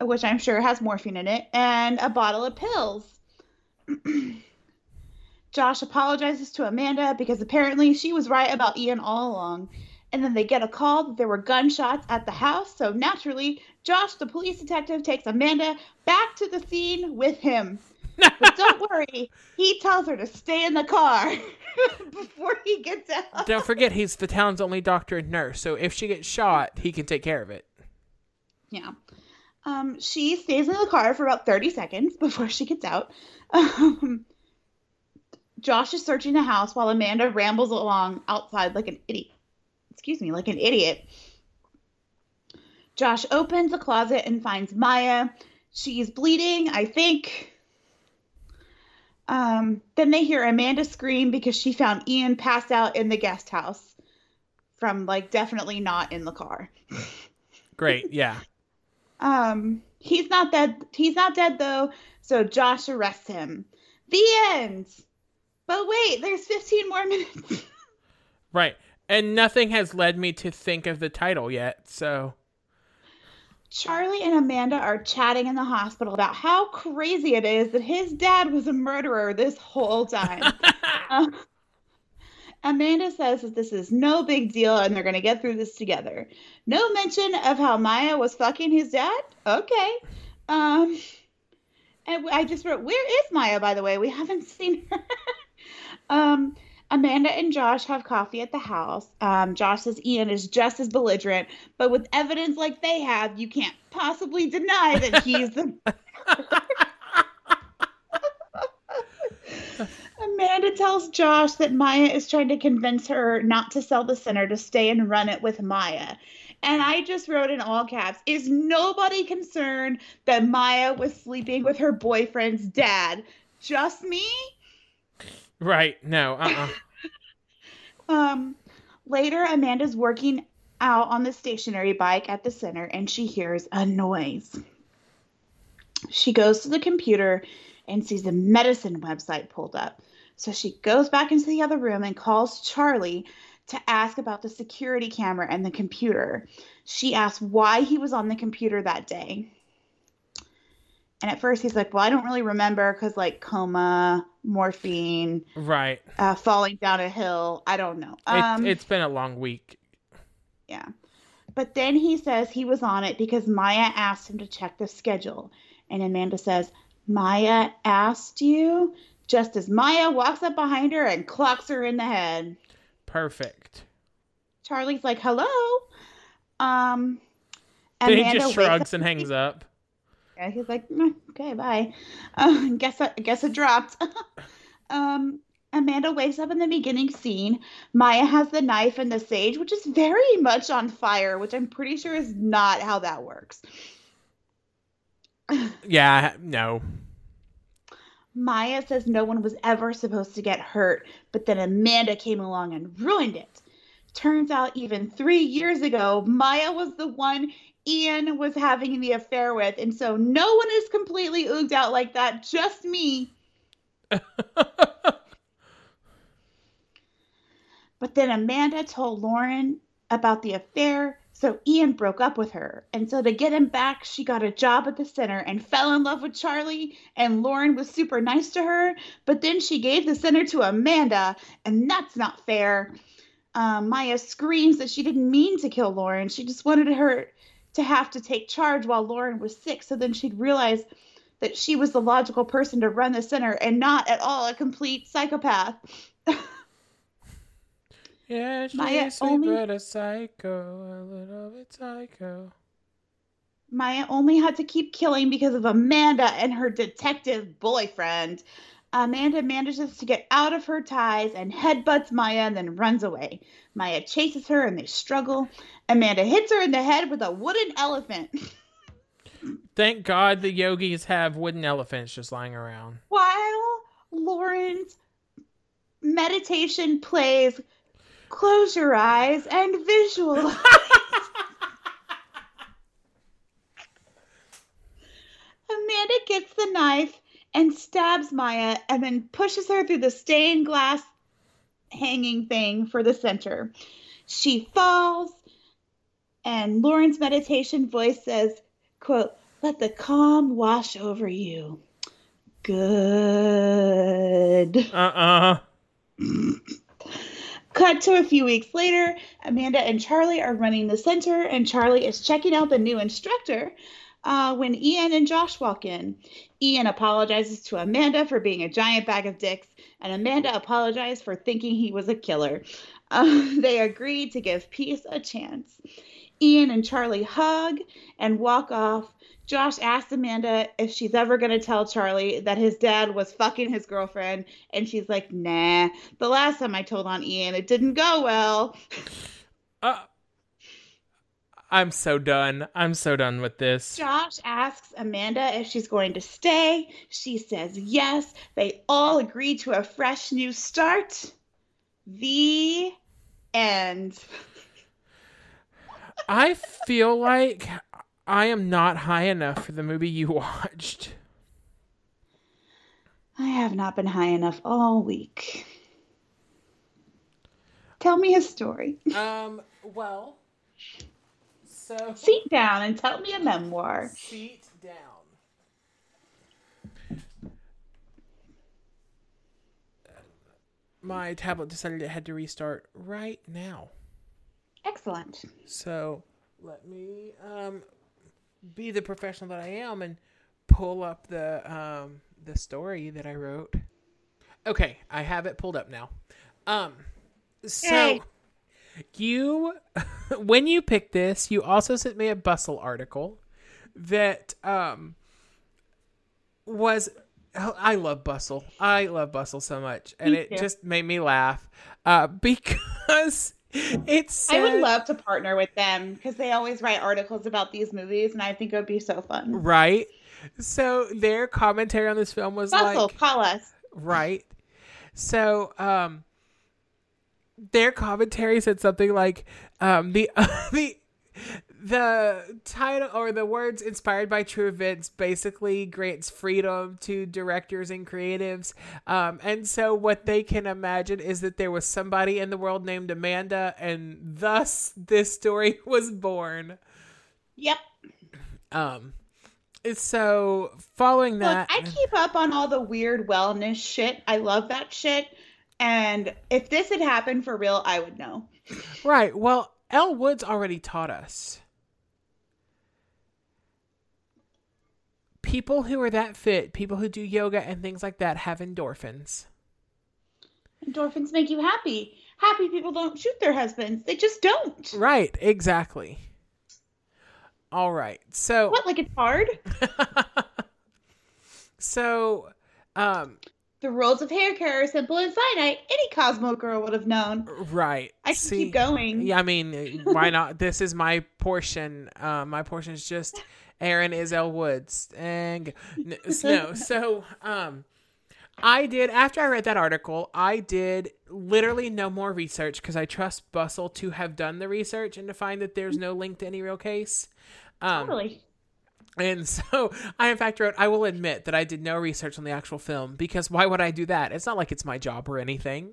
which I'm sure has morphine in it, and a bottle of pills. Josh apologizes to Amanda because apparently she was right about Ian all along. And then they get a call that there were gunshots at the house. So naturally, Josh, the police detective, takes Amanda back to the scene with him. But don't worry, he tells her to stay in the car before he gets out. don't forget he's the town's only doctor and nurse so if she gets shot he can take care of it Yeah. Um, she stays in the car for about 30 seconds before she gets out. Um, Josh is searching the house while Amanda rambles along outside like an idiot. Excuse me, like an idiot. Josh opens a closet and finds Maya. She's bleeding, I think. Um, then they hear Amanda scream because she found Ian passed out in the guest house from like definitely not in the car. great yeah Um, he's not dead. He's not dead though. So Josh arrests him. The end. But wait, there's 15 more minutes. right and nothing has led me to think of the title yet so Charlie and Amanda are chatting in the hospital about how crazy it is that his dad was a murderer this whole time. Uh, Amanda says that this is no big deal and they're going to get through this together. No mention of how Maya was fucking his dad? Okay. Um, and I just wrote, where is Maya, by the way? We haven't seen her. um, Amanda and Josh have coffee at the house. Um, Josh says Ian is just as belligerent, but with evidence like they have, you can't possibly deny that he's the. Amanda tells Josh that Maya is trying to convince her not to sell the center to stay and run it with Maya. And I just wrote in all caps, is nobody concerned that Maya was sleeping with her boyfriend's dad? Just me? Right no uh-uh Um, later, Amanda's working out on the stationary bike at the center and she hears a noise. She goes to the computer and sees the medicine website pulled up. So she goes back into the other room and calls Charlie to ask about the security camera and the computer. She asks why he was on the computer that day. And at first he's like, Well, I don't really remember because, like, coma, morphine, right uh, falling down a hill. I don't know. it, Um, it's been a long week yeah. But then he says he was on it because Maya asked him to check the schedule. And Amanda says, Maya asked you? Just as Maya walks up behind her and clocks her in the head. perfect Charlie's like, hello. Um, then he just shrugs and hangs up Yeah, he's like, "Mm, okay, bye. Uh, guess I guess it dropped. um, Amanda wakes up in the beginning scene. Maya has the knife and the sage, which is very much on fire, which I'm pretty sure is not how that works. Yeah, no. Maya says no one was ever supposed to get hurt, but then Amanda came along and ruined it. Turns out, even three years ago, Maya was the one Ian was having the affair with, and so no one is completely ooged out like that, just me. But then Amanda told Lauren about the affair, so Ian broke up with her. And so to get him back, she got a job at the center and fell in love with Charlie. And Lauren was super nice to her, but then she gave the center to Amanda, and that's not fair. Um, Maya screams that she didn't mean to kill Lauren. She just wanted her to have to take charge while Lauren was sick, so then she'd realize that she was the logical person to run the center and not at all a complete psychopath. Yeah, she's Maya only- but a psycho, a little bit psycho. Maya only had to keep killing because of Amanda and her detective boyfriend. Amanda manages to get out of her ties and headbutts Maya and then runs away. Maya chases her and they struggle. Amanda hits her in the head with a wooden elephant. Thank God the yogis have wooden elephants just lying around. While Lauren's meditation plays, close your eyes and visualize. Amanda gets the knife and stabs Maya and then pushes her through the stained glass hanging thing for the center. She falls, and Lauren's meditation voice says, quote, let the calm wash over you. Good. Uh uh Cut to a few weeks later, Amanda and Charlie are running the center, and Charlie is checking out the new instructor uh, when Ian and Josh walk in. Ian apologizes to Amanda for being a giant bag of dicks, and Amanda apologized for thinking he was a killer. Uh, they agree to give peace a chance. Ian and Charlie hug and walk off. Josh asks Amanda if she's ever going to tell Charlie that his dad was fucking his girlfriend, and she's like, nah. The last time I told on Ian, it didn't go well. uh. I'm so done. I'm so done with this. Josh asks Amanda if she's going to stay. She says yes. They all agree to a fresh new start. The end. I feel like I am not high enough for the movie you watched. I have not been high enough all week. Tell me a story. Um, well, so Sit down and tell me a memoir. seat down. My tablet decided it had to restart right now. Excellent. So let me um, be the professional that I am and pull up the um, the story that I wrote. Okay, I have it pulled up now. Um, so Yay. you, when you picked this, you also sent me a bustle article that um was. oh, I love bustle. I love bustle so much, and Me it too. just made me laugh uh, because it said, I would love to partner with them because they always write articles about these movies, and I think it would be so fun. Right. So their commentary on this film was Bustle, like call us. right. So um their commentary said something like um the the the title or the words inspired by true events basically grants freedom to directors and creatives um, and so what they can imagine is that there was somebody in the world named amanda and thus this story was born Yep. um so following that Look, I keep up on all the weird wellness shit. I love that shit. And if this had happened for real, I would know. Right. Well, Elle Woods already taught us. People who are that fit, people who do yoga and things like that, have endorphins. Endorphins make you happy. Happy people don't shoot their husbands. They just don't. Right. Exactly. All right. So, What? Like it's hard? so, um, the rules of hair care are simple and finite. Any Cosmo girl would have known. Right. I can See, keep going. Yeah, I mean, why not? this is my portion. Uh, my portion is just Aaron Isel Woods and no. So, um, I did after I read that article. I did literally no more research because I trust Bustle to have done the research and to find that there's no link to any real case. Um, Totally. and so I, in fact, wrote, I will admit that I did no research on the actual film because why would I do that? It's not like it's my job or anything.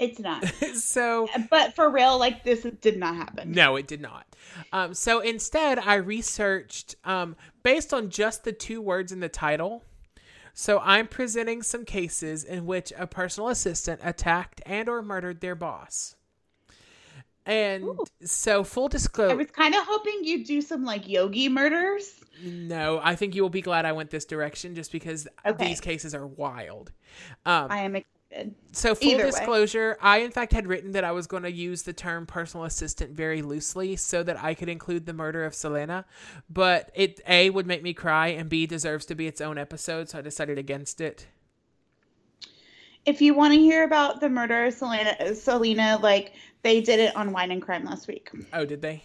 It's not. so, but for real, like this did not happen. no, it did not. Um, so instead, I researched um, based on just the two words in the title. So I'm presenting some cases in which a personal assistant attacked and or murdered their boss. And Ooh. so full disclosure I was kind of hoping you'd do some like yogi murders. no, I think you will be glad I went this direction just because Okay. these cases are wild. Um, I am excited. So full Either way. disclosure, I in fact had written that I was going to use the term personal assistant very loosely so that I could include the murder of Selena, but it A would make me cry and B deserves to be its own episode, so I decided against it. If you want to hear about the murder of Selena, Selena, like they did it on Wine and Crime last week. Oh, did they?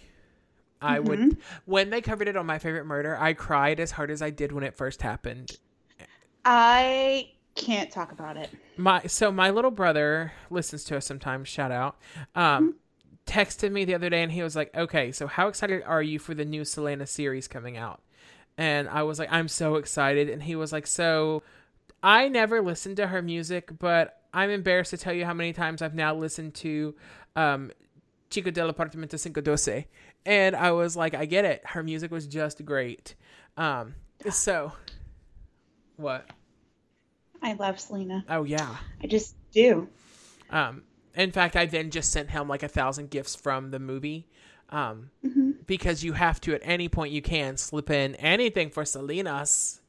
I would Mhm. when they covered it on my favorite murder, I cried as hard as I did when it first happened. I can't talk about it. My so my little brother listens to us sometimes. Shout out. Um, texted me the other day and he was like, "Okay, so how excited are you for the new Selena series coming out?" And I was like, "I'm so excited." And he was like, "So I never listened to her music, but I'm embarrassed to tell you how many times I've now listened to um, Chico del Apartamento Cinco Doce." And I was like, "I get it. Her music was just great." Um, so what? I love Selena. Oh yeah. I just do. Um, in fact, I then just sent him like a thousand gifts from the movie. Um, hmm because you have to at any point you can slip in anything for Selena's.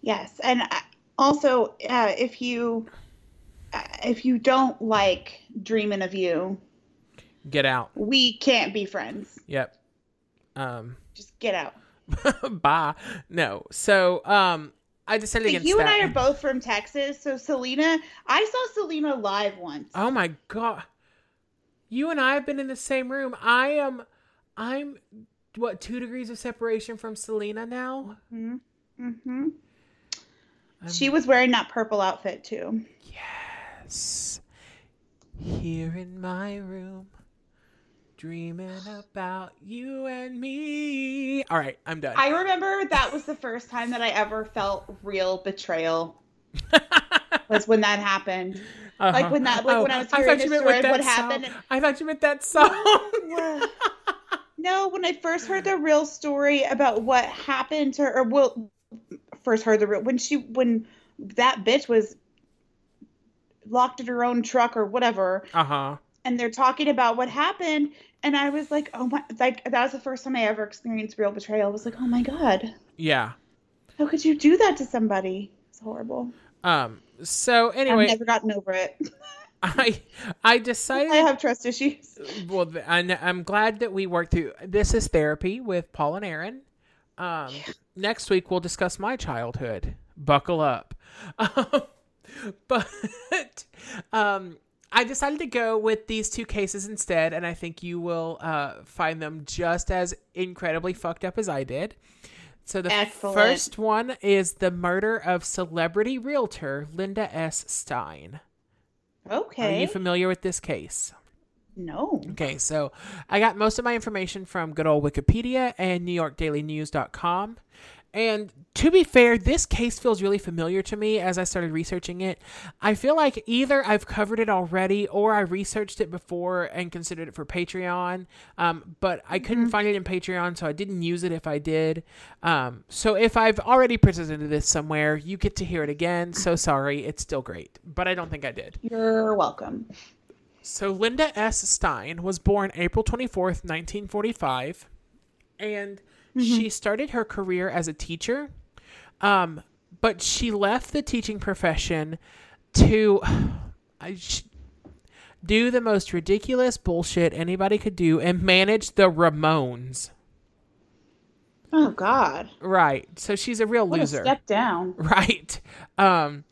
Yes, and also uh, if you uh, if you don't like Dreaming of You, Get out. we can't be friends. Yep. Um, Just get out. bye. No. So, um, I decided Like, against you and. I are both from Texas, so Selena, I saw Selena live once. Oh my god. You and I have been in the same room. I am I'm what, 2 degrees of separation from Selena now? hmm hmm She was wearing that purple outfit too. Yes. Here in my room, dreaming about you and me. All right, I'm done. I remember that was the first time that I ever felt real betrayal. Was when that happened. Like when that, like when I was Uh-huh. Oh, hearing thought the story of what song. happened. I thought you meant that song. no, when I first heard the real story about what happened to her, or well, first heard the real when she when that bitch was locked in her own truck or whatever, uh huh. and they're talking about what happened, and I was like, oh my, like that was the first time I ever experienced real betrayal. I was like, oh my god, Yeah. how could you do that to somebody? It's horrible. Um. So anyway, I've never gotten over it. I I decided I have trust issues. well, th- I kn- I'm glad that we worked through. This is therapy with Paul and Aaron. Um, next week we'll discuss my childhood. Buckle up. Um, but um, I decided to go with these two cases instead, and I think you will uh, find them just as incredibly fucked up as I did. So the Excellent. first one is the murder of celebrity realtor Linda S. Stein. Okay. Are you familiar with this case? no. Okay, so I got most of my information from good old Wikipedia and NewYorkDailyNews.com. And to be fair, this case feels really familiar to me as I started researching it. I feel like either I've covered it already or I researched it before and considered it for Patreon, um, but I couldn't find it in Patreon, so I didn't use it if I did. Um, so if I've already presented this somewhere, you get to hear it again. So sorry, it's still great, but I don't think I did. You're welcome. So Linda S. Stein was born April 24th, 1945, and she started her career as a teacher. Um, but she left the teaching profession to I, sh- do the most ridiculous bullshit anybody could do and manage the Ramones. Oh God. Right. So she's a real What loser. a step down. Right. Um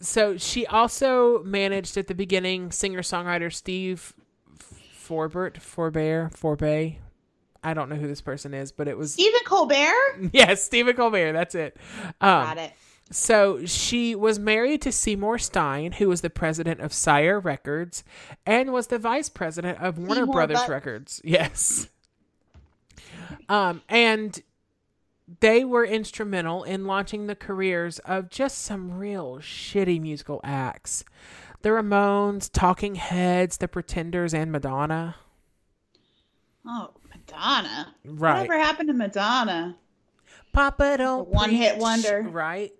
so she also managed at the beginning singer songwriter Steve Forbert, Forbear, Forbay. I don't know who this person is, but it was Stephen Colbert. yes, Stephen Colbert. That's it. Um, Got it. So she was married to Seymour Stein, who was the president of Sire Records and was the vice president of Warner Seymour Brothers Butts. Records. Yes. Um, and they were instrumental in launching the careers of just some real shitty musical acts. The Ramones, Talking Heads, The Pretenders, and Madonna. Oh, Madonna. Right. Whatever happened to Madonna? Papa Don't one-hit Preach, wonder. Right?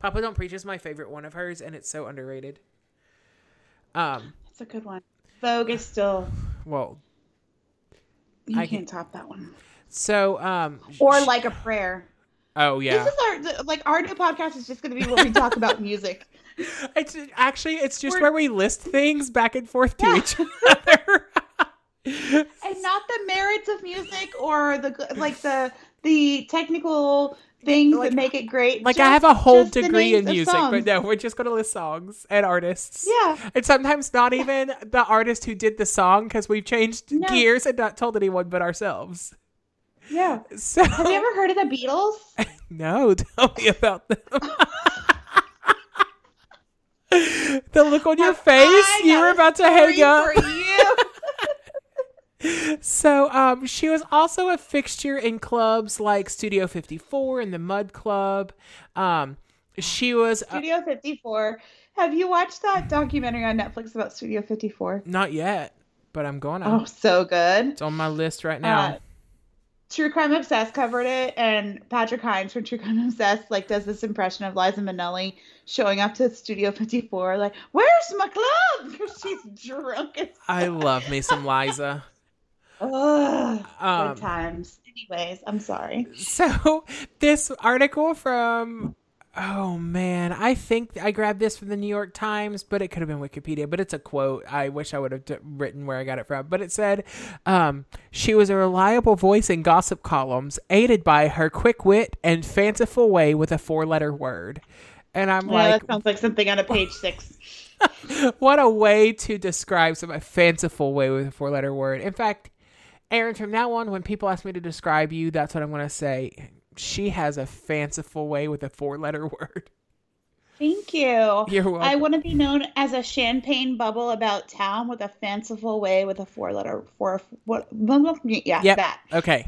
Papa Don't Preach is my favorite one of hers, and it's so underrated. Um, It's a good one. Vogue is still. well, You I can't top that one. so um, Or like a prayer. oh yeah, This is our like our new podcast is just going to be where we talk about music. it's actually it's just We're- where we list things back and forth to Yeah. each other. And not the merits of music or the like the the technical things Like- that make it great. like I have a whole degree in music, but no, we're just gonna list songs and artists. Yeah. And sometimes not even the artist who did the song because we've changed No. gears and not told anyone but ourselves. Yeah. So Have you ever heard of the Beatles? No, tell me about them. the look on your face, you were about to hang up. So, um, she was also a fixture in clubs like Studio 54 and the Mud Club. Um, she was uh, Studio 54. Have you watched that documentary on Netflix about Studio 54? not yet, but I'm going to. Oh, so good. It's on my list right now. Uh, True Crime Obsessed covered it, and Patrick Hinds from True Crime Obsessed like does this impression of Liza Minnelli showing up to Studio 54, like, "Where's my club?" Because she's drunk as I love me some Liza. Ugh, Um, good times. Anyways, I'm sorry. So this article from oh man, I think I grabbed this from the New York Times, but it could have been Wikipedia. But it's a quote. I wish I would have written where I got it from. But it said um, she was a reliable voice in gossip columns, aided by her quick wit and fanciful way with a four-letter word. And I'm like, Yeah, like, that sounds like something on a page six. what a way to describe some a fanciful way with a four-letter word. In fact, Aaron, from now on, when people ask me to describe you, that's what I'm going to say. She has a fanciful way with a four-letter word. Thank you. You're welcome. I want to be known as a champagne bubble about town with a fanciful way with a four letter four what yeah Yep. that. Okay.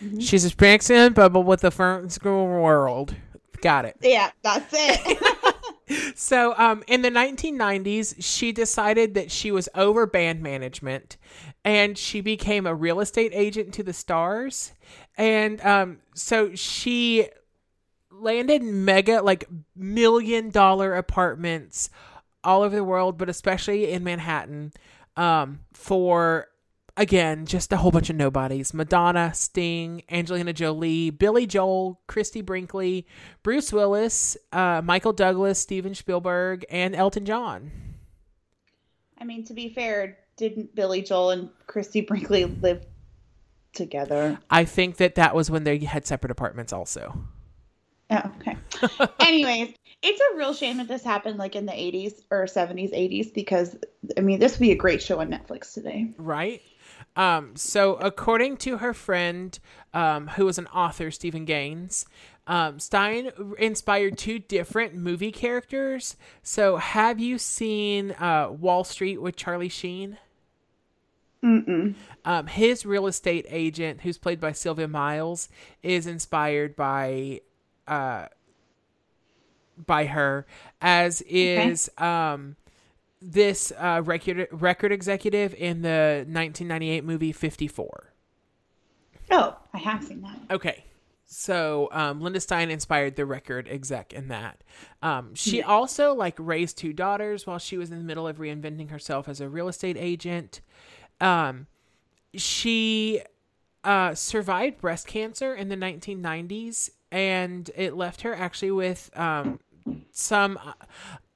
Mm-hmm. She's a Spraxian bubble with a fern school world. Got it. Yeah, that's it. So, um, in the 1990s, she decided that she was over band management, and she became a real estate agent to the stars. And um, so she landed mega, like million dollar apartments all over the world, but especially in Manhattan, um, for again just a whole bunch of nobodies: Madonna, Sting, Angelina Jolie, Billy Joel, Christie Brinkley, Bruce Willis, uh, Michael Douglas, Steven Spielberg, and Elton John. I mean, to be fair, didn't Billy Joel and Christie Brinkley live together? I think that that was when they had separate apartments, also. Oh, okay. Anyways, it's a real shame that this happened like in the 80s or 70s, 80s because I mean, this would be a great show on Netflix today. Right. Um, so, according to her friend, um, who was an author, Steven Gaines, um, Stein inspired two different movie characters. So, have you seen uh, Wall Street with Charlie Sheen? Mm-mm. Um, his real estate agent, who's played by Sylvia Miles, is inspired by uh, by her, as is um, this uh, record record executive in the 1998 movie 54. Oh, I have seen that. Okay. So um, Linda Stein inspired the record exec in that. Um, she also like raised two daughters while she was in the middle of reinventing herself as a real estate agent. Um, she uh, survived breast cancer in the 1990s, and it left her actually with um, some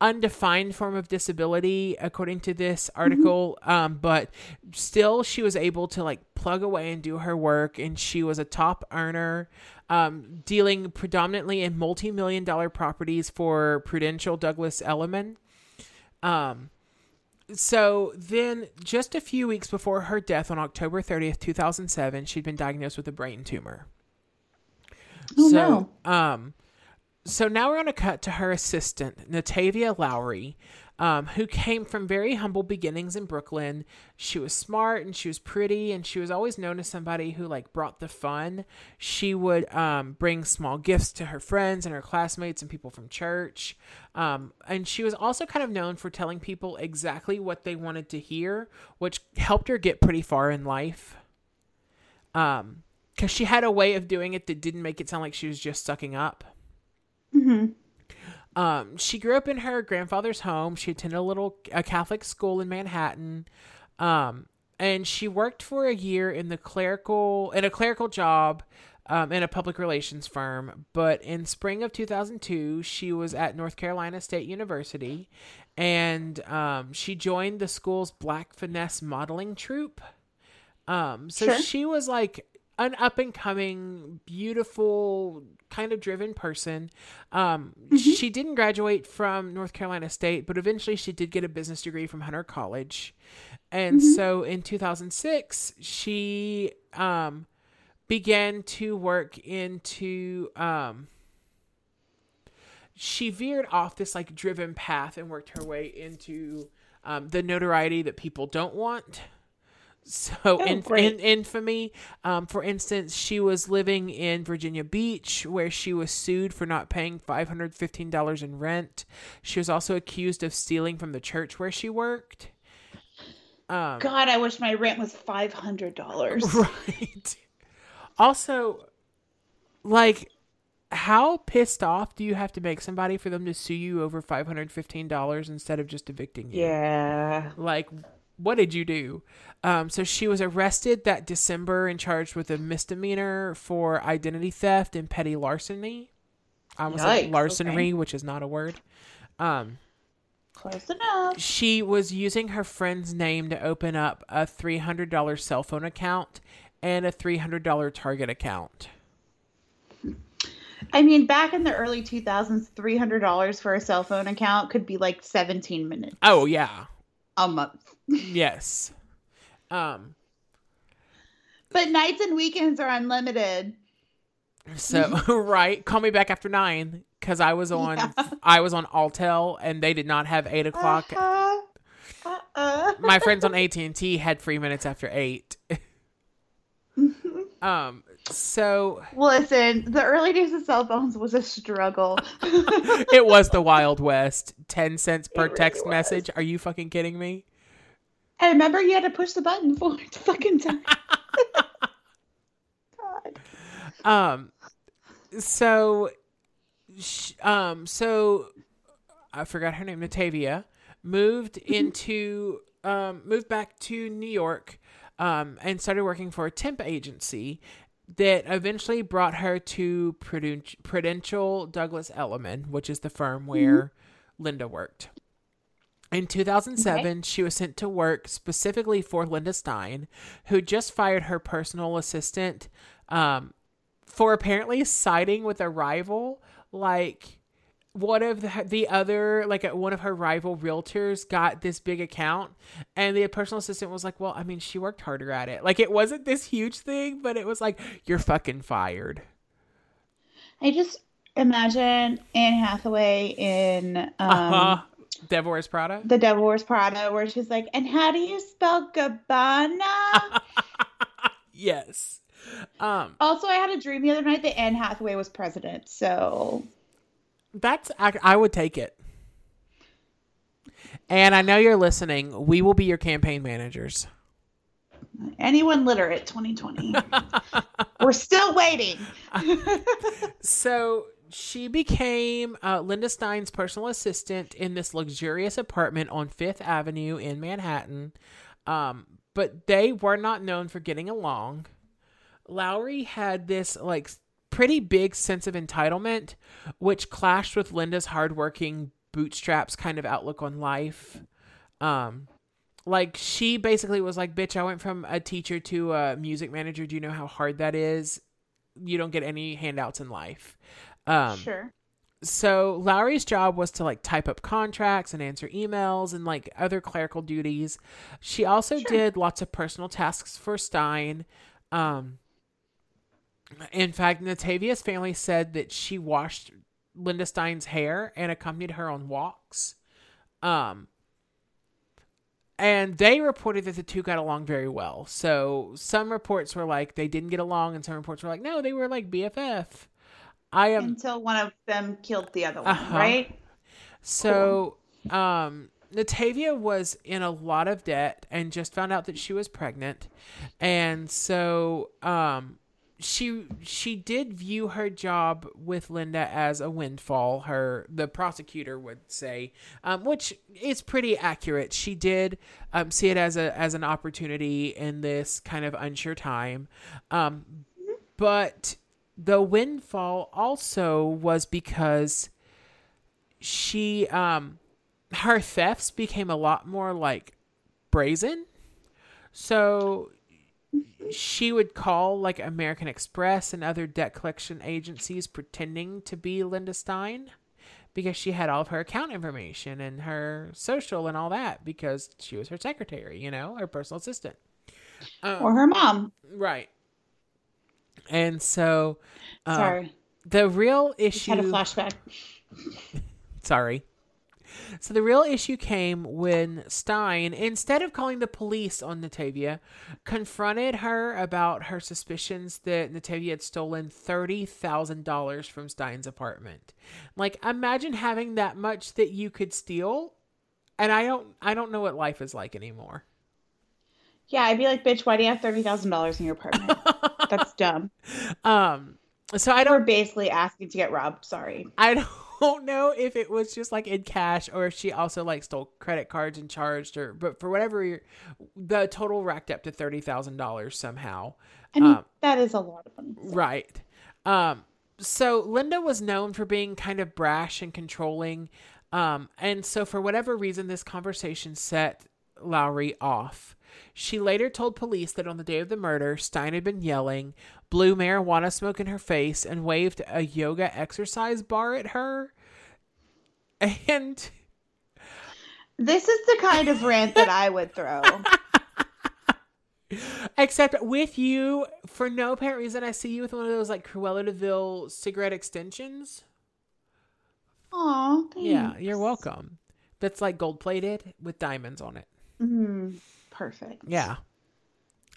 undefined form of disability, according to this article. Um, but still, she was able to like plug away and do her work, and she was a top earner. um, dealing predominantly in multi million dollar properties for Prudential Douglas Elliman. Um, so then, just a few weeks before her death on October 30th, 2007, she'd been diagnosed with a brain tumor. Oh, so, um, so now we're going to cut to her assistant, Natavia Lowery, um, who came from very humble beginnings in Brooklyn. She was smart and she was pretty, and she was always known as somebody who like brought the fun. She would um, bring small gifts to her friends and her classmates and people from church. Um, and she was also kind of known for telling people exactly what they wanted to hear, which helped her get pretty far in life. Um, because she had a way of doing it that didn't make it sound like she was just sucking up. Hmm Um, she grew up in her grandfather's home. She attended a little a Catholic school in Manhattan. Um, and she worked for a year in the clerical in a clerical job um, in a public relations firm. But in spring of 2002, she was at North Carolina State University, and um, she joined the school's Black Finesse modeling troupe. Um, so Sure. she was like an up and coming, beautiful, kind of driven person. Um, She didn't graduate from North Carolina State, but eventually she did get a business degree from Hunter College. And so in 2006, she um, began to work into. Um, she veered off this like driven path and worked her way into um, the notoriety that people don't want. So in, great. in infamy, um, for instance, she was living in Virginia Beach where she was sued for not paying five hundred fifteen dollars in rent. She was also accused of stealing from the church where she worked. Um, God, I wish my rent was five hundred dollars. Right. Also, like, how pissed off do you have to make somebody for them to sue you over five hundred fifteen dollars instead of just evicting you? Yeah. Like, what did you do? Um, so she was arrested that December and charged with a misdemeanor for identity theft and petty larceny. I almost said Yikes, larceny, okay. which is not a word. Um, Close enough. she was using her friend's name to open up a $300 cell phone account and a $300 Target account. I mean, back in the early 2000s, $300 for a cell phone account could be like 17 minutes Oh, yeah. A month. Yes. Um, But nights and weekends are unlimited. so right, call me back after nine because I was on Yeah. I was on Alltel and they did not have eight o'clock. Uh-huh. Uh-uh. My friends on AT and T had three minutes after eight. um, so Listen, the early days of cell phones was a struggle. it was the Wild West. Ten cents per really text was. message. Are you fucking kidding me? I remember you had to push the button for it to fucking time. God. Um, so, sh- um, so I forgot her name, Natavia, moved into, um, moved back to New York, um, and started working for a temp agency that eventually brought her to Pruden- Prudential Douglas Elliman, which is the firm where Linda worked. In 2007, she was sent to work specifically for Linda Stein, who just fired her personal assistant um, for apparently siding with a rival. Like, one of the, the other, like, one of her rival realtors got this big account, and the personal assistant was like, Well, I mean, she worked harder at it. Like, it wasn't this huge thing, but it was like, You're fucking fired. I just imagine Anne Hathaway in um, Uh huh. Devil Wears Prada? The Devil Wears Prada, where she's like, and how do you spell Gabbana? yes. Um, also, I had a dream the other night that Anne Hathaway was president. So, That's I, I would take it. And I know you're listening. We will be your campaign managers. anyone literate 2020. We're still waiting. So she became uh, Linda Stein's personal assistant in this luxurious apartment on Fifth Avenue in Manhattan. Um, but they were not known for getting along. Lowery had this like pretty big sense of entitlement, which clashed with Linda's hardworking bootstraps kind of outlook on life. Um, like she basically was like, "Bitch, I went from a teacher to a music manager. Do you know how hard that is?" you don't get any handouts in life. Um, sure. so Lowery's job was to like type up contracts and answer emails and like other clerical duties. She also Sure. did lots of personal tasks for Stein. Um, in fact, Natavia's family said that she washed Linda Stein's hair and accompanied her on walks. Um, and they reported that the two got along very well. So some reports were like they didn't get along, and some reports were like no, they were like BFF. I am Until one of them killed the other one, Uh-huh. right? so, um, Natavia was in a lot of debt and just found out that she was pregnant, and so, um, she she did view her job with Linda as a windfall. Her the prosecutor would say, um, which is pretty accurate. She did um, see it as a as an opportunity in this kind of unsure time, um, but the windfall also was because she um her thefts became a lot more like brazen so she would call like american express and other debt collection agencies pretending to be linda stein because she had all of her account information and her social and all that because she was her secretary you know her personal assistant um, Or her mom. right and so um, Sorry. the real issue Just had a flashback. Sorry. So the real issue came when Stein, instead of calling the police on Natavia, confronted her about her suspicions that Natavia had stolen $30,000 from Stein's apartment. Like imagine having that much that you could steal and I don't I don't know what life is like anymore. Yeah, I'd be like, bitch, why do you have thirty thousand dollars in your apartment? That's dumb. Um so I don't. We're basically asking to get robbed. Sorry. I don't know if it was just like in cash or if she also like stole credit cards and charged her, but for whatever the total racked up to thirty thousand dollars somehow. I mean, Um, that is a lot of money. Right. Um, so Linda was known for being kind of brash and controlling. Um, and so for whatever reason, this conversation set Lowery off. She later told police that on the day of the murder, Stein had been yelling, blew marijuana smoke in her face, and waved a yoga exercise bar at her. And This is the kind of rant that I would throw. except with you, for no apparent reason, I see you with one of those like Cruella de Vil cigarette extensions. Aw, Yeah, you're welcome. That's like gold plated with diamonds on it. Mm, perfect. Yeah.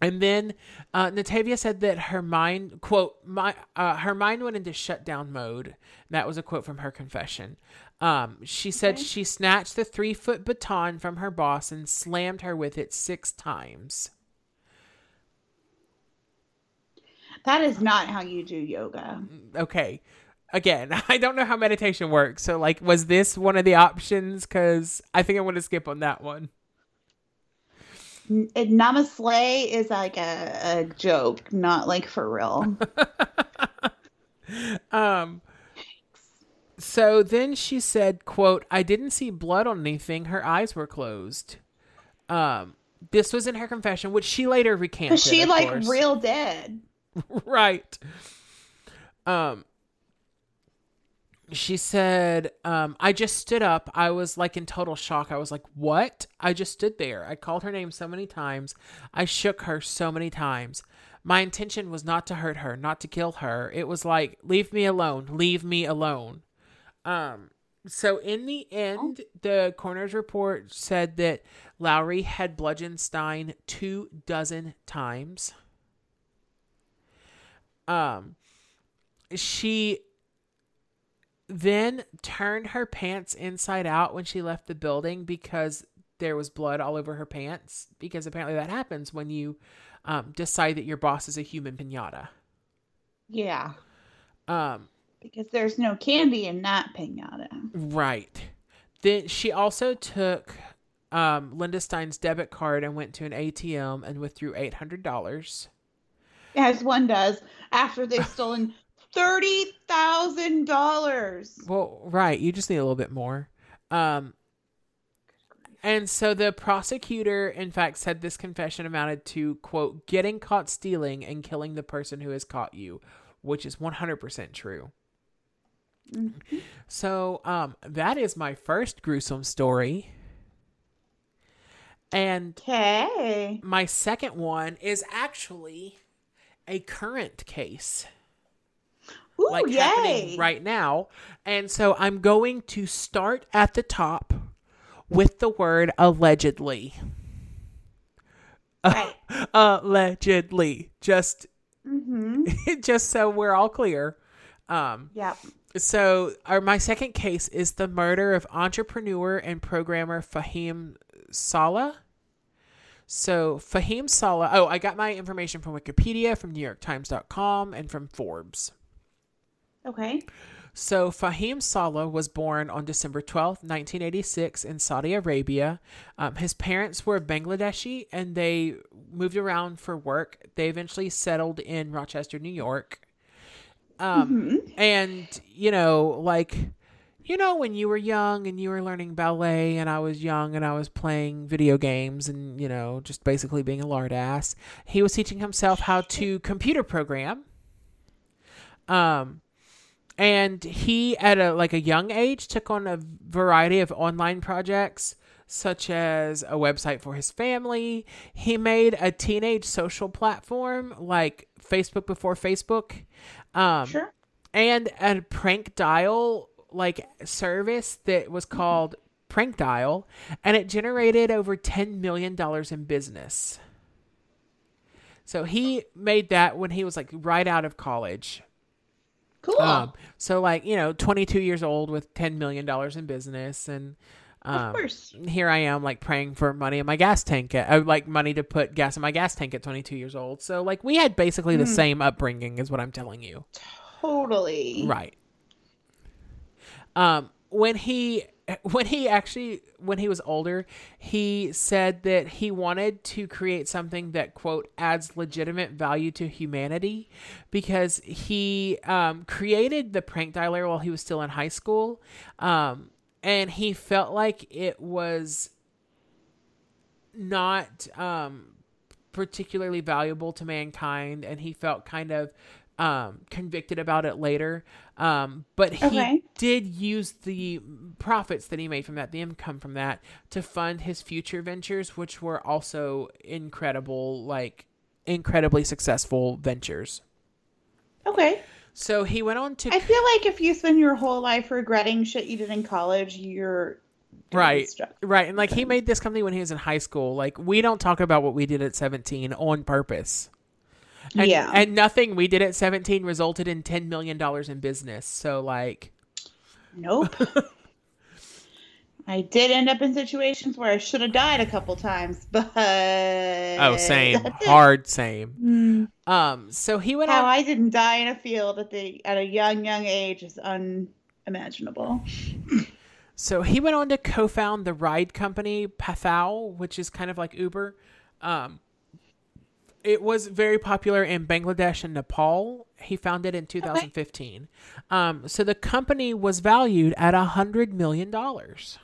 And then uh, Natavia said that her mind, quote, my, uh, her mind went into shutdown mode. That was a quote from her confession. Um, she said Okay. she snatched the three foot baton from her boss and slammed her with it six times. That is not how you do yoga. Okay. Again, I don't know how meditation works. So, like, was this one of the options? Because I think I want to skip on that one. It- Namaste is like a, a joke, not like for real. Um so then she said, quote, I didn't see blood on anything. Her eyes were closed. Um this was in her confession, which she later recanted. She like course. real dead. right. Um she said, um, I just stood up. I was like in total shock. I was like, What? I just stood there. I called her name so many times. I shook her so many times. My intention was not to hurt her, not to kill her. It was like, Leave me alone. Leave me alone. Um, so in the end, the coroner's report said that Lowery had bludgeoned Stein two dozen times. Um, she then turned her pants inside out when she left the building because there was blood all over her pants. Because apparently that happens when you um, decide that your boss is a human pinata. Yeah. Um, Because there's no candy in that pinata. Right. Then she also took um, Linda Stein's debit card and went to an ATM and withdrew eight hundred dollars. As one does after they've stolen thirty thousand dollars. Well, right. You just need a little bit more. Um, and so the prosecutor, in fact, said this confession amounted to quote getting caught stealing and killing the person who has caught you. which is 100% true. Mm-hmm. So, um, that is my first gruesome story. And Okay. my second one is actually a current case. Ooh, like yay. happening right now. And so I'm going to start at the top with the word allegedly. Right. allegedly. Just Mm-hmm. just so we're all clear. Um Yep. so our my second case is the murder of entrepreneur and programmer Fahim Saleh. So Fahim Saleh, oh, I got my information from Wikipedia, from NewYorkTimes.com, and from Forbes. Okay. So Fahim Saleh was born on December 12th, 1986 in Saudi Arabia. Um, his parents were Bangladeshi and they moved around for work. They eventually settled in Rochester, New York. Um, And, you know, like, you know, when you were young and you were learning ballet and I was young and I was playing video games and, you know, just basically being a lard ass, he was teaching himself how to computer program. Um, and he at a like a young age took on a variety of online projects such as a website for his family. He made a teenage social platform like facebook before facebook. Um, Sure. and a prank dial like service that was called prank dial and it generated over 10 million dollars in business. So he made that when he was like right out of college Cool. um, so like you know, 22 years old with 10 million dollars in business, and um, of course. here I am like praying for money in my gas tank. At, uh, like money to put gas in my gas tank at 22 years old. So like we had basically the same upbringing, is what I'm telling you. Totally. Right. Um, when he when he actually when he was older, he said that he wanted to create something that quote adds legitimate value to humanity because he um, created the prank dialer while he was still in high school, um, and he felt like it was not um, particularly valuable to mankind, and he felt kind of um, convicted about it later. Um, but he Okay. did use the profits that he made from that, the income from that, to fund his future ventures, which were also incredible, like incredibly successful ventures. Okay. So he went on to I feel like if you spend your whole life regretting shit you did in college, you're right right and like he made this company when he was in high school like we don't talk about what we did at 17 on purpose and, yeah. and nothing we did at 17 resulted in 10 million dollars in business so like Nope. I did end up in situations where I should have died a couple times, but oh same hard same Mm. um so he went How on I didn't die in a field at the at a young young age is unimaginable. So he went on to co-found the ride company Pathao, which is kind of like Uber. Um, it was very popular in Bangladesh and Nepal. He founded in 2015. Um, so the company was valued at a hundred million dollars.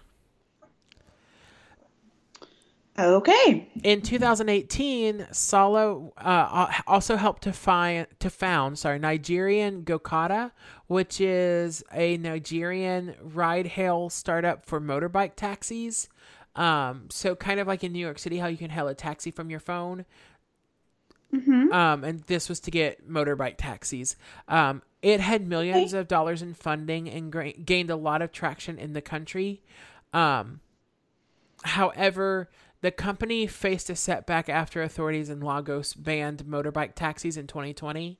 Okay. In 2018, Saleh uh, also helped to find to found sorry Nigerian Gokada, which is a Nigerian ride-hail startup for motorbike taxis. Um, so kind of like in New York City, how you can hail a taxi from your phone. Mm-hmm. Um, and this was to get motorbike taxis. Um, it had millions of dollars in funding and gra- gained a lot of traction in the country. Um, however, the company faced a setback after authorities in Lagos banned motorbike taxis in 2020.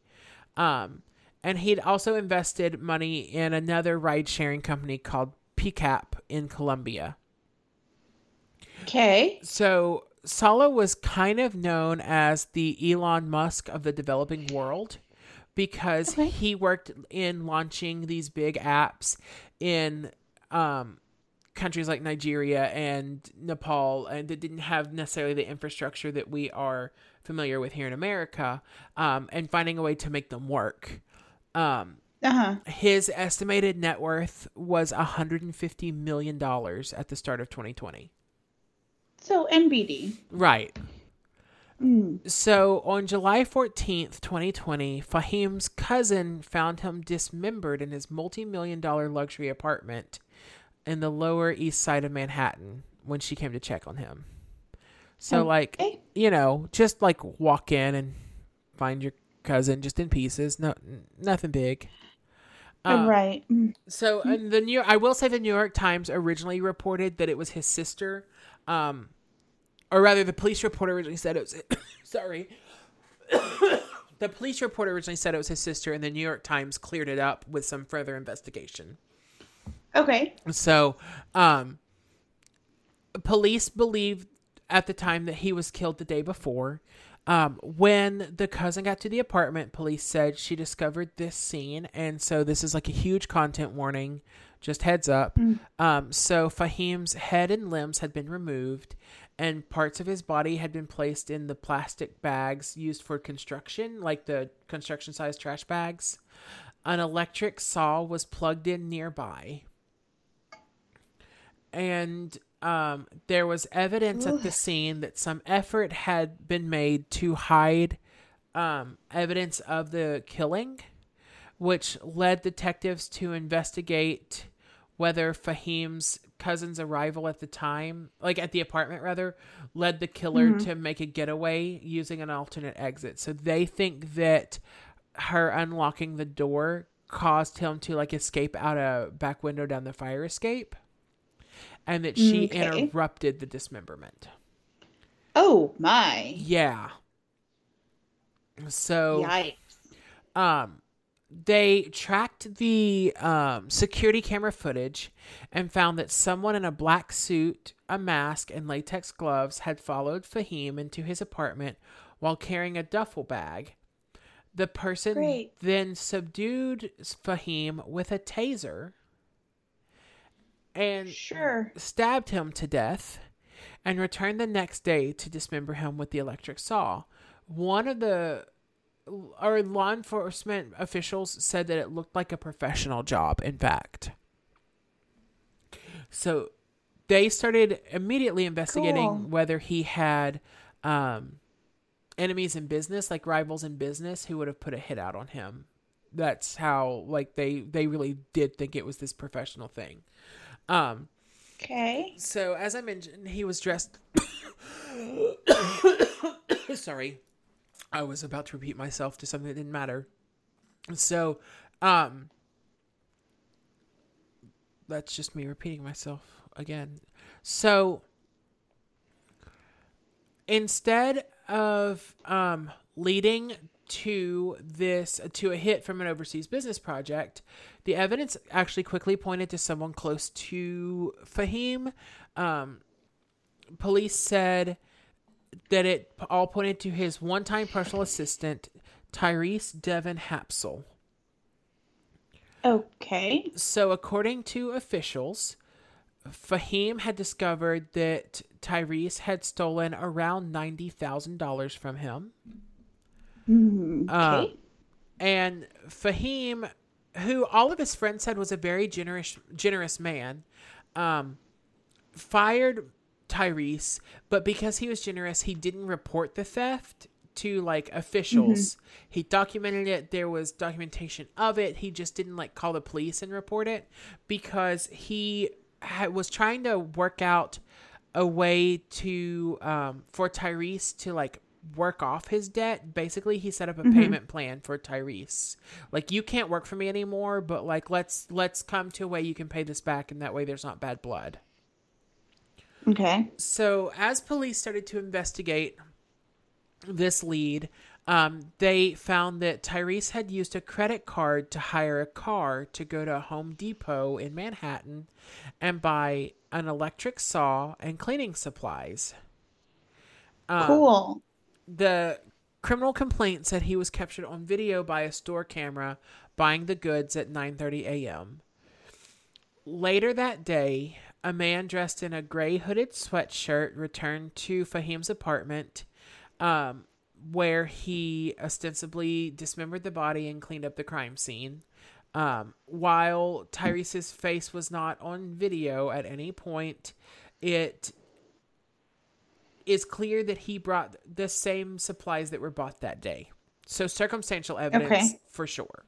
Um, and he'd also invested money in another ride sharing company called Picap in Colombia. Okay. So Saleh was kind of known as the Elon Musk of the developing world because Okay. he worked in launching these big apps in um, countries like Nigeria and Nepal, and that didn't have necessarily the infrastructure that we are familiar with here in America, um, and finding a way to make them work. Um, Uh huh. his estimated net worth was 150 million dollars at the start of 2020. So NBD. Right. Mm. So on July 14th, 2020, Fahim's cousin found him dismembered in his multi million dollar luxury apartment in the Lower East Side of Manhattan when she came to check on him. So, like, you know, just like walk in and find your cousin just in pieces. No, nothing big. Um, right. Mm. so and the New I will say the New York Times originally reported that it was his sister, um, or rather, the police report originally said it was. sorry, the police report originally said it was his sister, and the New York Times cleared it up with some further investigation. Okay. So, um, police believed at the time that he was killed the day before. Um, when the cousin got to the apartment, police said she discovered this scene, and so this is like a huge content warning. Just heads up. Um, so Fahim's head and limbs had been removed, and parts of his body had been placed in the plastic bags used for construction, like the construction sized trash bags. An electric saw was plugged in nearby and um, there was evidence at the scene that some effort had been made to hide um, evidence of the killing, which led detectives to investigate whether Fahim's cousin's arrival at the time, like at the apartment rather, led the killer to make a getaway using an alternate exit. So they think that her unlocking the door caused him to like escape out a back window down the fire escape and that she Okay. interrupted the dismemberment. Oh my. Yeah. So Yikes. um they tracked the um, security camera footage and found that someone in a black suit, a mask, and latex gloves had followed Fahim into his apartment while carrying a duffel bag. The person Great. then subdued Fahim with a taser and Sure. stabbed him to death and returned the next day to dismember him with the electric saw. One of the our law enforcement officials said that it looked like a professional job, in fact. So they started immediately investigating Cool. whether he had um, enemies in business, like rivals in business, who would have put a hit out on him. That's how like they they really did think it was this professional thing. Um, Okay. so as I mentioned, he was dressed. Sorry, I was about to repeat myself to something that didn't matter. So, um, that's just me repeating myself again. So, instead of um leading to this to a hit from an overseas business project the evidence actually quickly pointed to someone close to fahim um, police said that it all pointed to his one-time personal assistant tyrese devon hapsel Okay. so, according to officials, Fahim had discovered that Tyrese had stolen around $90,000 from him. Mm, Uh, Okay. And Fahim, who all of his friends said was a very generous generous man, um, fired Tyrese, but because he was generous, he didn't report the theft to like officials. He documented it. There was documentation of it. He just didn't like call the police and report it because he ha- was trying to work out a way to um, for Tyrese to like work off his debt. Basically, he set up a payment plan for Tyrese. Like you can't work for me anymore, but like let's let's come to a way you can pay this back and that way there's not bad blood. Okay. So, as police started to investigate this lead, um, they found that Tyrese had used a credit card to hire a car to go to Home Depot in Manhattan and buy an electric saw and cleaning supplies. Um, Cool. the criminal complaint said he was captured on video by a store camera buying the goods at 9:30 a.m. Later that day, a man dressed in a gray hooded sweatshirt returned to Fahim's apartment, um, where he ostensibly dismembered the body and cleaned up the crime scene. Um, while Tyrese's face was not on video at any point, it is clear that he brought the same supplies that were bought that day. So circumstantial evidence Okay. for sure.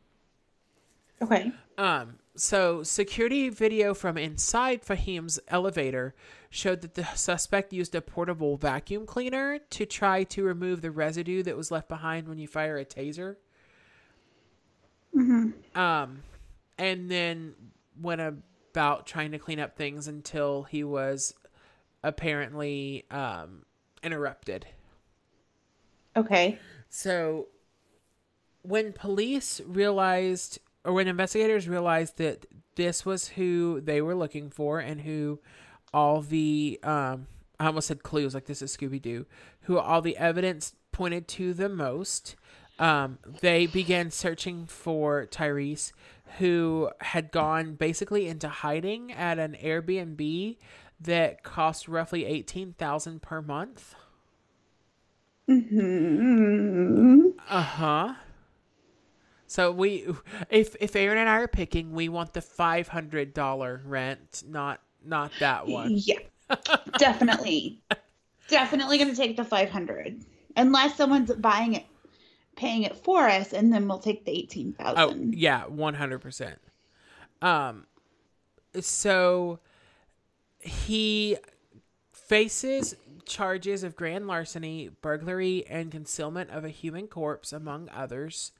Okay. Um, so security video from inside Fahim's elevator showed that the suspect used a portable vacuum cleaner to try to remove the residue that was left behind when you fire a taser. Um, and then went about trying to clean up things until he was apparently um, interrupted. Okay. So, when police realized, or when investigators realized that this was who they were looking for and who all the, um, I almost said clues, like this is Scooby Doo, who all the evidence pointed to the most, um, they began searching for Tyrese, who had gone basically into hiding at an Airbnb that cost roughly eighteen thousand per month. hmm Uh huh. So we, if if Aaron and I are picking, we want the five hundred dollar rent, not not that one. Yeah. Definitely. Definitely going to take the 500 unless someone's buying it paying it for us and then we'll take the 18,000. Oh yeah, one hundred percent. Um, so he faces charges of grand larceny, burglary, and concealment of a human corpse, among others.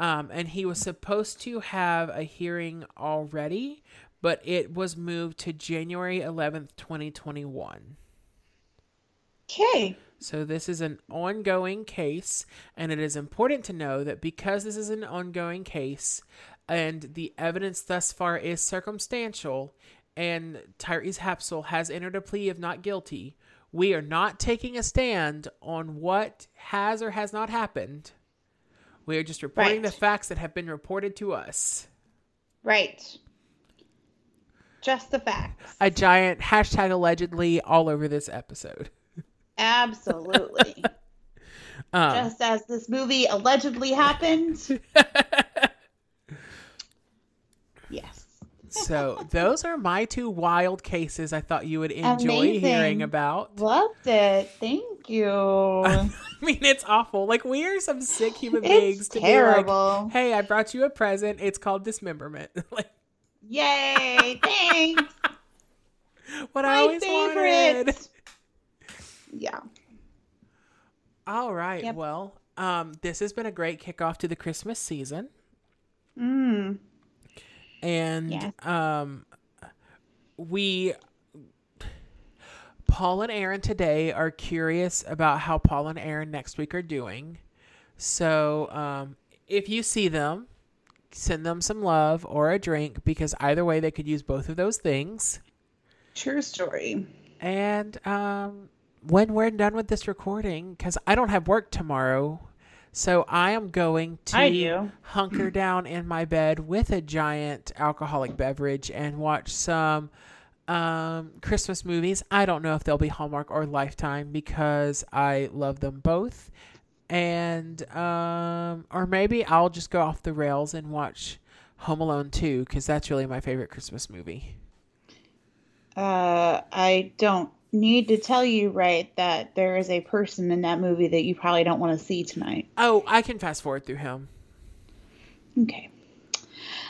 Um, and he was supposed to have a hearing already, but it was moved to January eleventh, twenty twenty one. Okay. So this is an ongoing case, and it is important to know that because this is an ongoing case, and the evidence thus far is circumstantial, and Tyrese Hapsel has entered a plea of not guilty, we are not taking a stand on what has or has not happened. We are just reporting Right. the facts that have been reported to us. Right. Just the facts. A giant hashtag allegedly all over this episode. Absolutely. Um, Just as this movie allegedly happened. yes. So those are my two wild cases I thought you would enjoy Amazing. hearing about. Loved it. Thank you. I mean, it's awful. Like we are some sick human It's beings to be like, "Hey, I brought you a present. It's called dismemberment." like Yay. Thanks. what I My always wanted. favorite. Yeah. All right. Yep. Well, um, this has been a great kickoff to the Christmas season, Mm. And Yes. um, we. Paul and Aaron today are curious about how Paul and Aaron next week are doing. So, um, if you see them, send them some love or a drink because either way they could use both of those things. True story. And um, when we're done with this recording, because I don't have work tomorrow, so I am going to I do. hunker down in my bed with a giant alcoholic beverage and watch some um, Christmas movies. I don't know if they'll be Hallmark or Lifetime because I love them both. And, um, or maybe I'll just go off the rails and watch Home Alone 2 because that's really my favorite Christmas movie. Uh, I don't need to tell you, right, that there is a person in that movie that you probably don't want to see tonight. Oh, I can fast forward through him. Okay.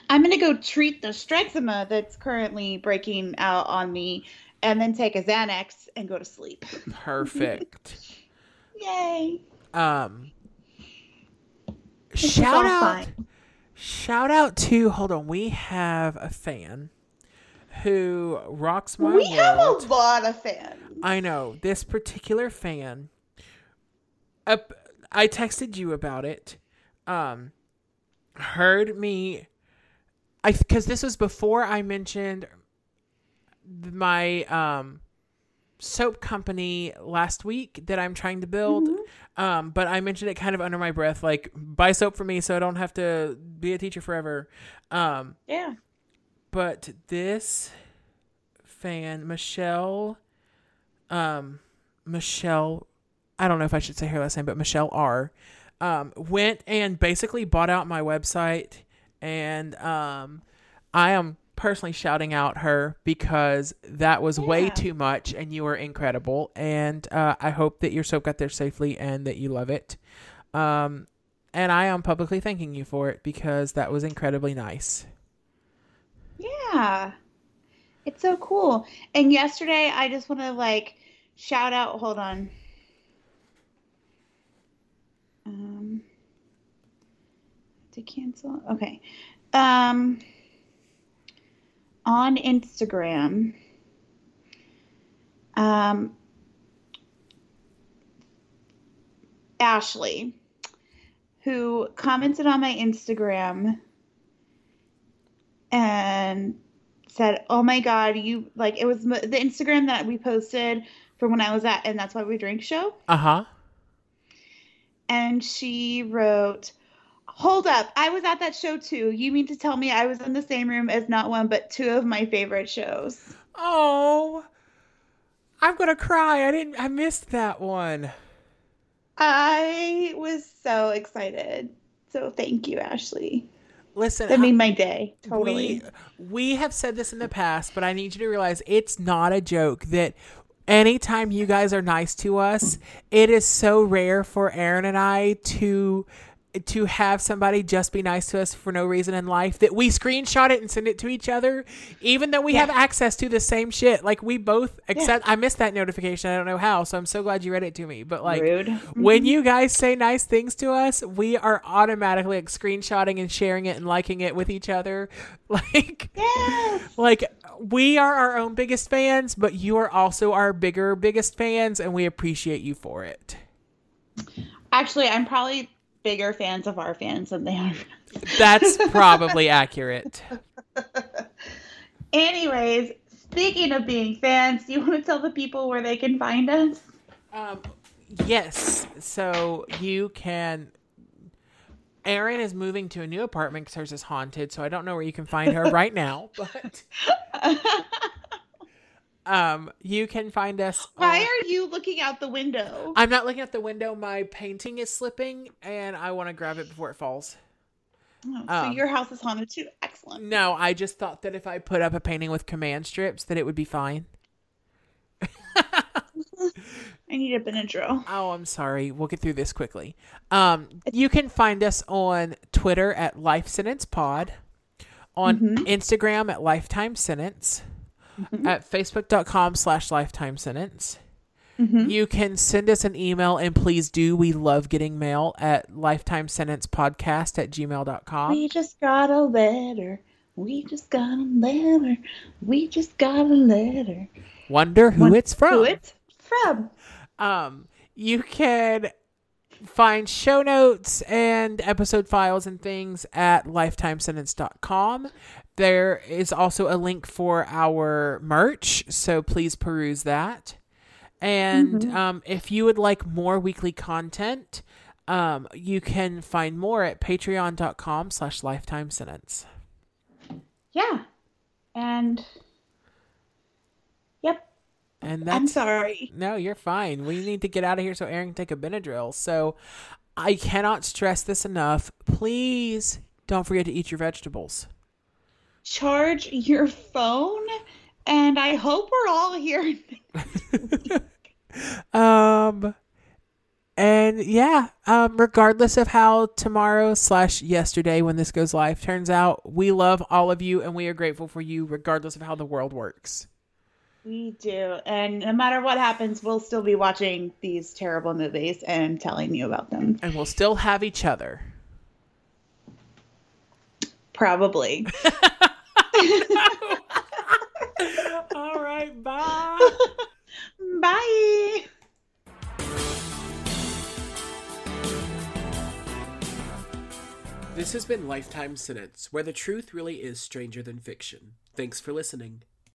I'm going to go treat the strexima that's currently breaking out on me and then take a Xanax and go to sleep. Perfect. Yay. um is shout out fine. shout out to hold on we have a fan who rocks my We have a world lot of fans. i know this particular fan uh, i texted you about it um heard me i because this was before i mentioned my um soap company last week that i'm trying to build um, but I mentioned it kind of under my breath, like buy soap for me so I don't have to be a teacher forever. Um, Yeah. But this fan, Michelle, um, Michelle, I don't know if I should say her last name, but Michelle R, um, went and basically bought out my website, and um, I am personally shouting out her because that was way too much and you were incredible. And uh, I hope that your soap got there safely and that you love it. Um, and I am publicly thanking you for it because that was incredibly nice. Yeah. It's so cool. And yesterday, I just want to like shout out. Hold on. Um, to cancel. Okay. Um, on Instagram. Um, Ashley, who commented on my Instagram and said, "Oh my god, you like it was the Instagram that we posted from when I was at and that's why we drink show." Uh huh. And she wrote, "Hold up, I was at that show too. You mean to tell me I was in the same room as not one but two of my favorite shows?" Oh, I'm gonna cry. I didn't. I missed that one. I was so excited. So thank you, Ashley. Listen, That I- made my day. Totally. We we have said this in the past, but I need you to realize it's not a joke that anytime you guys are nice to us, it is so rare for Aaron and I to to have somebody just be nice to us for no reason in life that we screenshot it and send it to each other even though we Yeah. have access to the same shit like we both accept i missed that notification i don't know how so i'm so glad you read it to me but like Rude. when mm-hmm. you guys say nice things to us, we are automatically like screenshotting and sharing it and liking it with each other. Like, Yes. like we are our own biggest fans, but you are also our bigger, biggest fans, and we appreciate you for it. Actually, I'm probably bigger fans of our fans than they are. That's probably accurate. Anyways, speaking of being fans, do you want to tell the people where they can find us? Um, yes. So you can. Erin is moving to a new apartment because hers is haunted, so I don't know where you can find her right now. But um, you can find us. Why on- are you looking out the window? I'm not looking at the window. My painting is slipping, and I want to grab it before it falls. Oh, so um, your house is haunted too. Excellent. No, I just thought that if I put up a painting with command strips, that it would be fine. I need a Benadryl. Oh, I'm sorry. We'll get through this quickly. Um, you can find us on Twitter at Life Sentence Pod, on Mhm. Instagram at Lifetime Sentence, Mhm. at Facebook.com slash Lifetime Sentence. Mhm. You can send us an email, and please do. We love getting mail at Lifetime Sentence Podcast at gmail.com. We just got a letter. We just got a letter. We just got a letter. Wonder who Wonder it's from. Who it's from? Um, you can find show notes and episode files and things at lifetimesentence.com. There is also a link for our merch, so please peruse that. And Mhm. um, if you would like more weekly content, um, you can find more at patreon.com slash lifetime sentence. Yeah. And yep. And I'm that's sorry. No, you're fine. We need to get out of here so Aaron can take a Benadryl. So I cannot stress this enough. Please don't forget to eat your vegetables. Charge your phone, and I hope we're all here. Um and yeah, um, regardless of how tomorrow slash yesterday when this goes live turns out, we love all of you and we are grateful for you regardless of how the world works. We do. And no matter what happens, we'll still be watching these terrible movies and telling you about them. And we'll still have each other. Probably. all right, bye. Bye. This has been Lifetime Sentence, where the truth really is stranger than fiction. Thanks for listening.